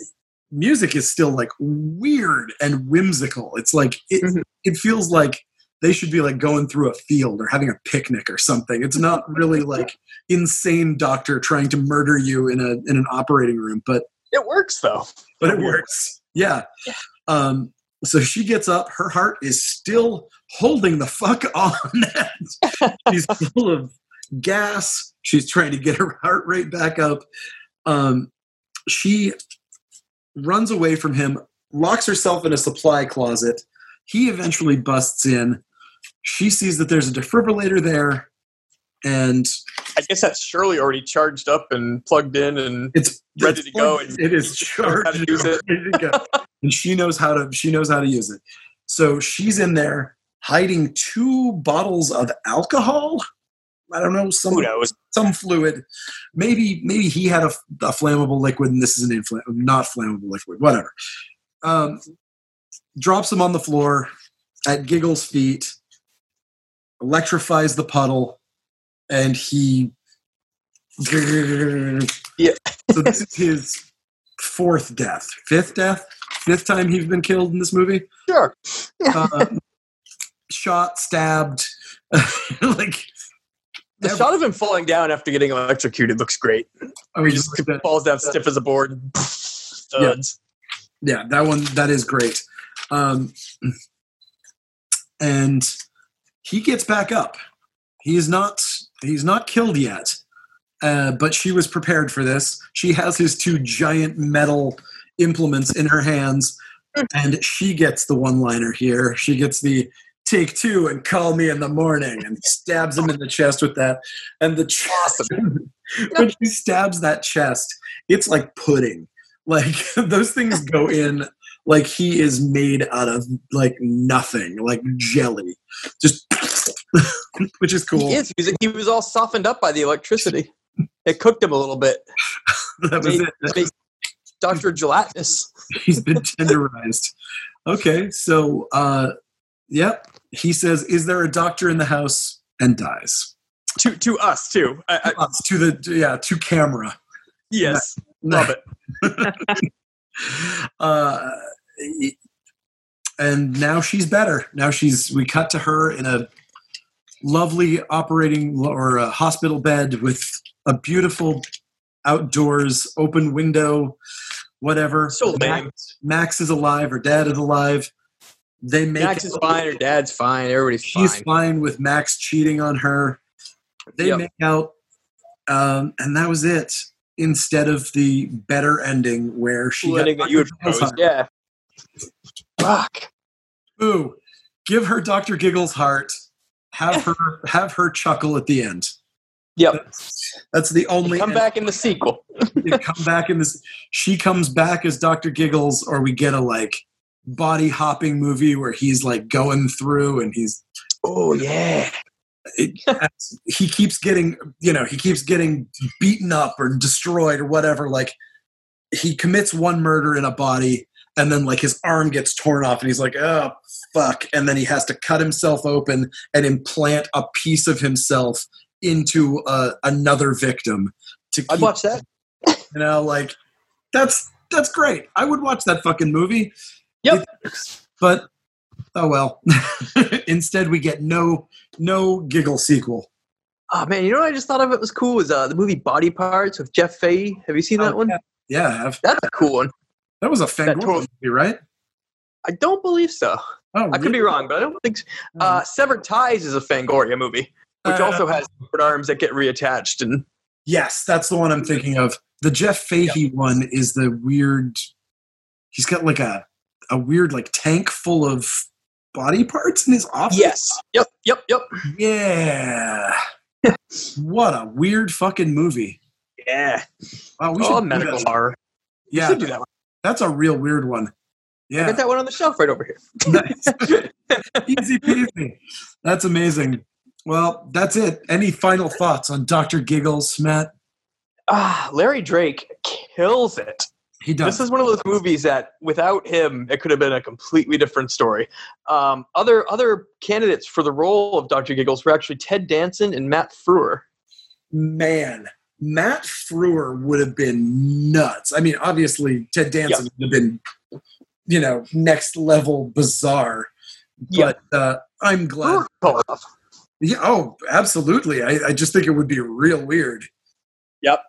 music is still like weird and whimsical. It's like it, mm-hmm. it feels like they should be like going through a field or having a picnic or something. It's not really like insane doctor trying to murder you in a in an operating room, but it works though. But it works. Yeah. Um, so she gets up. Her heart is still holding the fuck *laughs* on. She's full of gas. She's trying to get her heart rate back up. Um, she runs away from him, locks herself in a supply closet. He eventually busts in. She sees that there's a defibrillator there, and I guess that's surely already charged up and plugged in and it's ready it's to go. And it is *laughs* charged. how to use it. ready to go. and she knows how to. She knows how to use it. So she's in there hiding two bottles of alcohol. I don't know some who knows? some fluid. Maybe maybe he had a, a flammable liquid and this is an infl- not flammable liquid. Whatever. Um, drops them on the floor at Giggle's feet. Electrifies the puddle, and he. Yeah. so this is his fourth death, fifth death, fifth time he's been killed in this movie. Sure. Uh, shot, stabbed, *laughs* like. The every- shot of him falling down after getting electrocuted looks great. I mean, He just falls down stiff as a board. Studs. yeah that one that is great um and he gets back up he is not he's not killed yet uh, but she was prepared for this. She has his two giant metal implements in her hands and she gets the one liner here. She gets the take two and call me in the morning and stabs him in the chest with that and the ch- Awesome. *laughs* when she stabs that chest it's like pudding. Like *laughs* those things go in like he is made out of like nothing like jelly. Just *laughs* which is cool He is. He was, he was all softened up by the electricity. It cooked him a little bit. *laughs* that was Made- it made Dr. Gelatinous. *laughs* he's been tenderized okay so uh yep he says is there a doctor in the house and dies To to us too. I, I, to the to- yeah to camera yes. Love it. *laughs* uh, and now she's better. Now she's. We cut to her in a lovely operating or a hospital bed with a beautiful outdoors open window, whatever. So. Max, Max is alive. or dad is alive. They make Max is fine. Her dad's fine. Everybody's She's fine. fine with Max cheating on her. They Yep. make out, um, and that was it. Instead of the better ending where she got ending that you had Dr. Giggles proposed. heart. Yeah. Fuck. Ooh, give her Dr. Giggles heart. Have her have her chuckle at the end. Yep. That's the only Come end- back in the sequel. come back in this. She comes back as Dr. Giggles, or we get a like body hopping movie where he's like going through and he's Oh yeah. it, he keeps getting you know he keeps getting beaten up or destroyed or whatever like he commits one murder in a body and then like his arm gets torn off and he's like oh fuck and then he has to cut himself open and implant a piece of himself into uh, another victim to I'd keep, watch that. you know like that's that's great i would watch that fucking movie Yep. but oh well *laughs* instead we get no no giggle sequel Oh man, you know what I just thought of it was cool was uh, the movie Body Parts with Jeff Fahey. Have you seen that one yeah. yeah I have. That's a cool one. That was a Fangoria movie right I don't believe so. oh I could be wrong, but I don't think. So. Uh, Severed Ties is a Fangoria movie, which Uh, also has arms that get reattached. And yes that's the one i'm thinking of the jeff fahey one is the weird he's got like a a weird like tank full of body parts in his office yes, yep, yep, yep. yeah *laughs* what a weird fucking movie Yeah. wow we oh, should medical horror. We yeah should do that one. That's a real weird one I yeah got that one on the shelf right over here. *laughs* Easy peasy. That's amazing. Well, that's it. Any final thoughts on Dr. Giggles, Matt? Ah, Larry Drake kills it. He does. This is one of those movies that, without him, it could have been a completely different story. Um, other other candidates for the role of Dr. Giggles were actually Ted Danson and Matt Frewer. Man, Matt Frewer would have been nuts. I mean, obviously, Ted Danson would have been, you know, next level bizarre. but uh, I'm glad. Yeah. Oh, absolutely. I, I just think it would be real weird. Yep.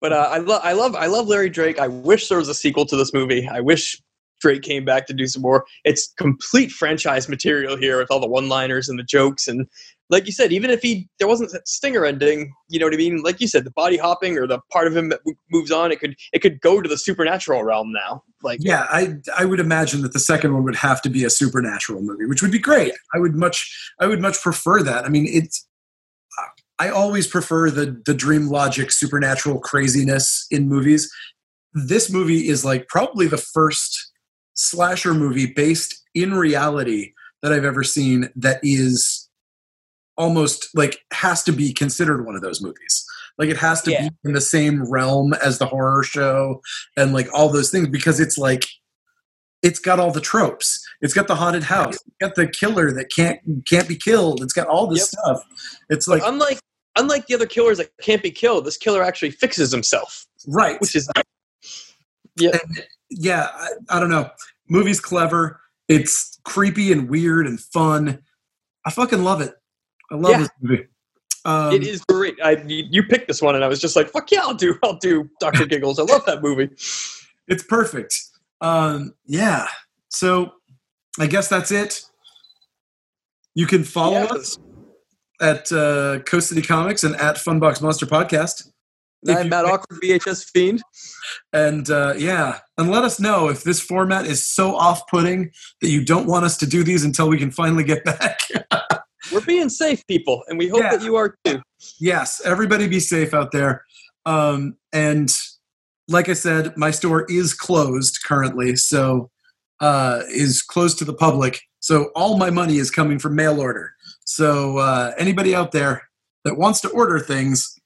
But uh, I love, I love, I love Larry Drake. I wish there was a sequel to this movie. I wish Drake came back to do some more. It's complete franchise material here with all the one-liners and the jokes and like you said, even if he there wasn't a stinger ending, you know what I mean? Like you said, the body hopping or the part of him that moves on, it could it could go to the supernatural realm now. Like yeah, I I would imagine that the second one would have to be a supernatural movie, which would be great. I would much I would much prefer that. I mean, it's I always prefer the the dream logic supernatural craziness in movies. This movie is like probably the first slasher movie based in reality that I've ever seen that is almost like has to be considered one of those movies. Like it has to yeah. be in the same realm as the horror show and like all those things because it's like it's got all the tropes. It's got the haunted house. It's got the killer that can't can't be killed. It's got all this yep. stuff. It's like but unlike unlike the other killers that can't be killed, this killer actually fixes himself. Right. Which is yeah. And, yeah, I, I don't know. Movie's clever. It's creepy and weird and fun. I fucking love it. I love yeah. this movie. Um, it is great. I you picked this one, and I was just like, "Fuck yeah, I'll do, I'll do Doctor Giggles." I love that movie. It's perfect. Um, yeah. So, I guess that's it. You can follow yes. us at uh, Coast City Comics and at Funbox Monster Podcast. I'm Matt Awkward VHS Fiend. And uh, yeah, and let us know if this format is so off putting that you don't want us to do these until we can finally get *laughs* back. We're being safe, people, and we hope yeah. that you are too. Yes, everybody be safe out there. Um, and like I said, my store is closed currently, so uh, is closed to the public. So all my money is coming from mail order. So uh, anybody out there that wants to order things,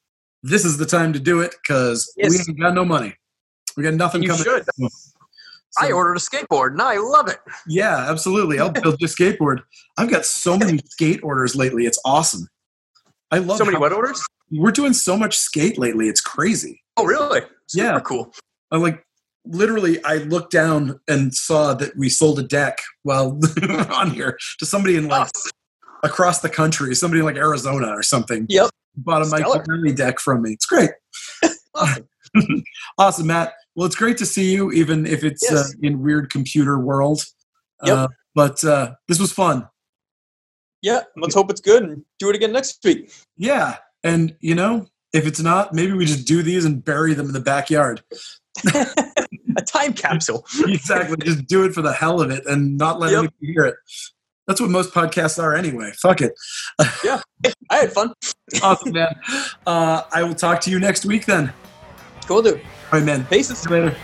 this is the time to do it because yes. we ain't got no money. We got nothing you coming. Should. So, I ordered a skateboard and I love it. Yeah, absolutely. I'll build your skateboard. I've got so many skate orders lately. It's awesome. I love so many what orders? We're doing so much skate lately. It's crazy. Oh, really? Super yeah, cool. I'm like literally. I looked down and saw that we sold a deck while *laughs* on here to somebody in like oh. across the country, somebody in like Arizona or something. Yep bought a Mike deck from me. It's great. *laughs* awesome. *laughs* awesome, Matt. Well, it's great to see you, even if it's uh, yes. uh, in weird computer world. Yep. Uh, but uh, this was fun. Yeah, let's hope it's good and do it again next week. Yeah, and you know, if it's not, maybe we just do these and bury them in the backyard. *laughs* a time capsule. *laughs* exactly. Just do it for the hell of it and not let yep. anybody hear it. That's what most podcasts are anyway. Fuck it. yeah, I had fun. *laughs* awesome, man. Uh, I will talk to you next week then. Dude. All right, man. Peace. later.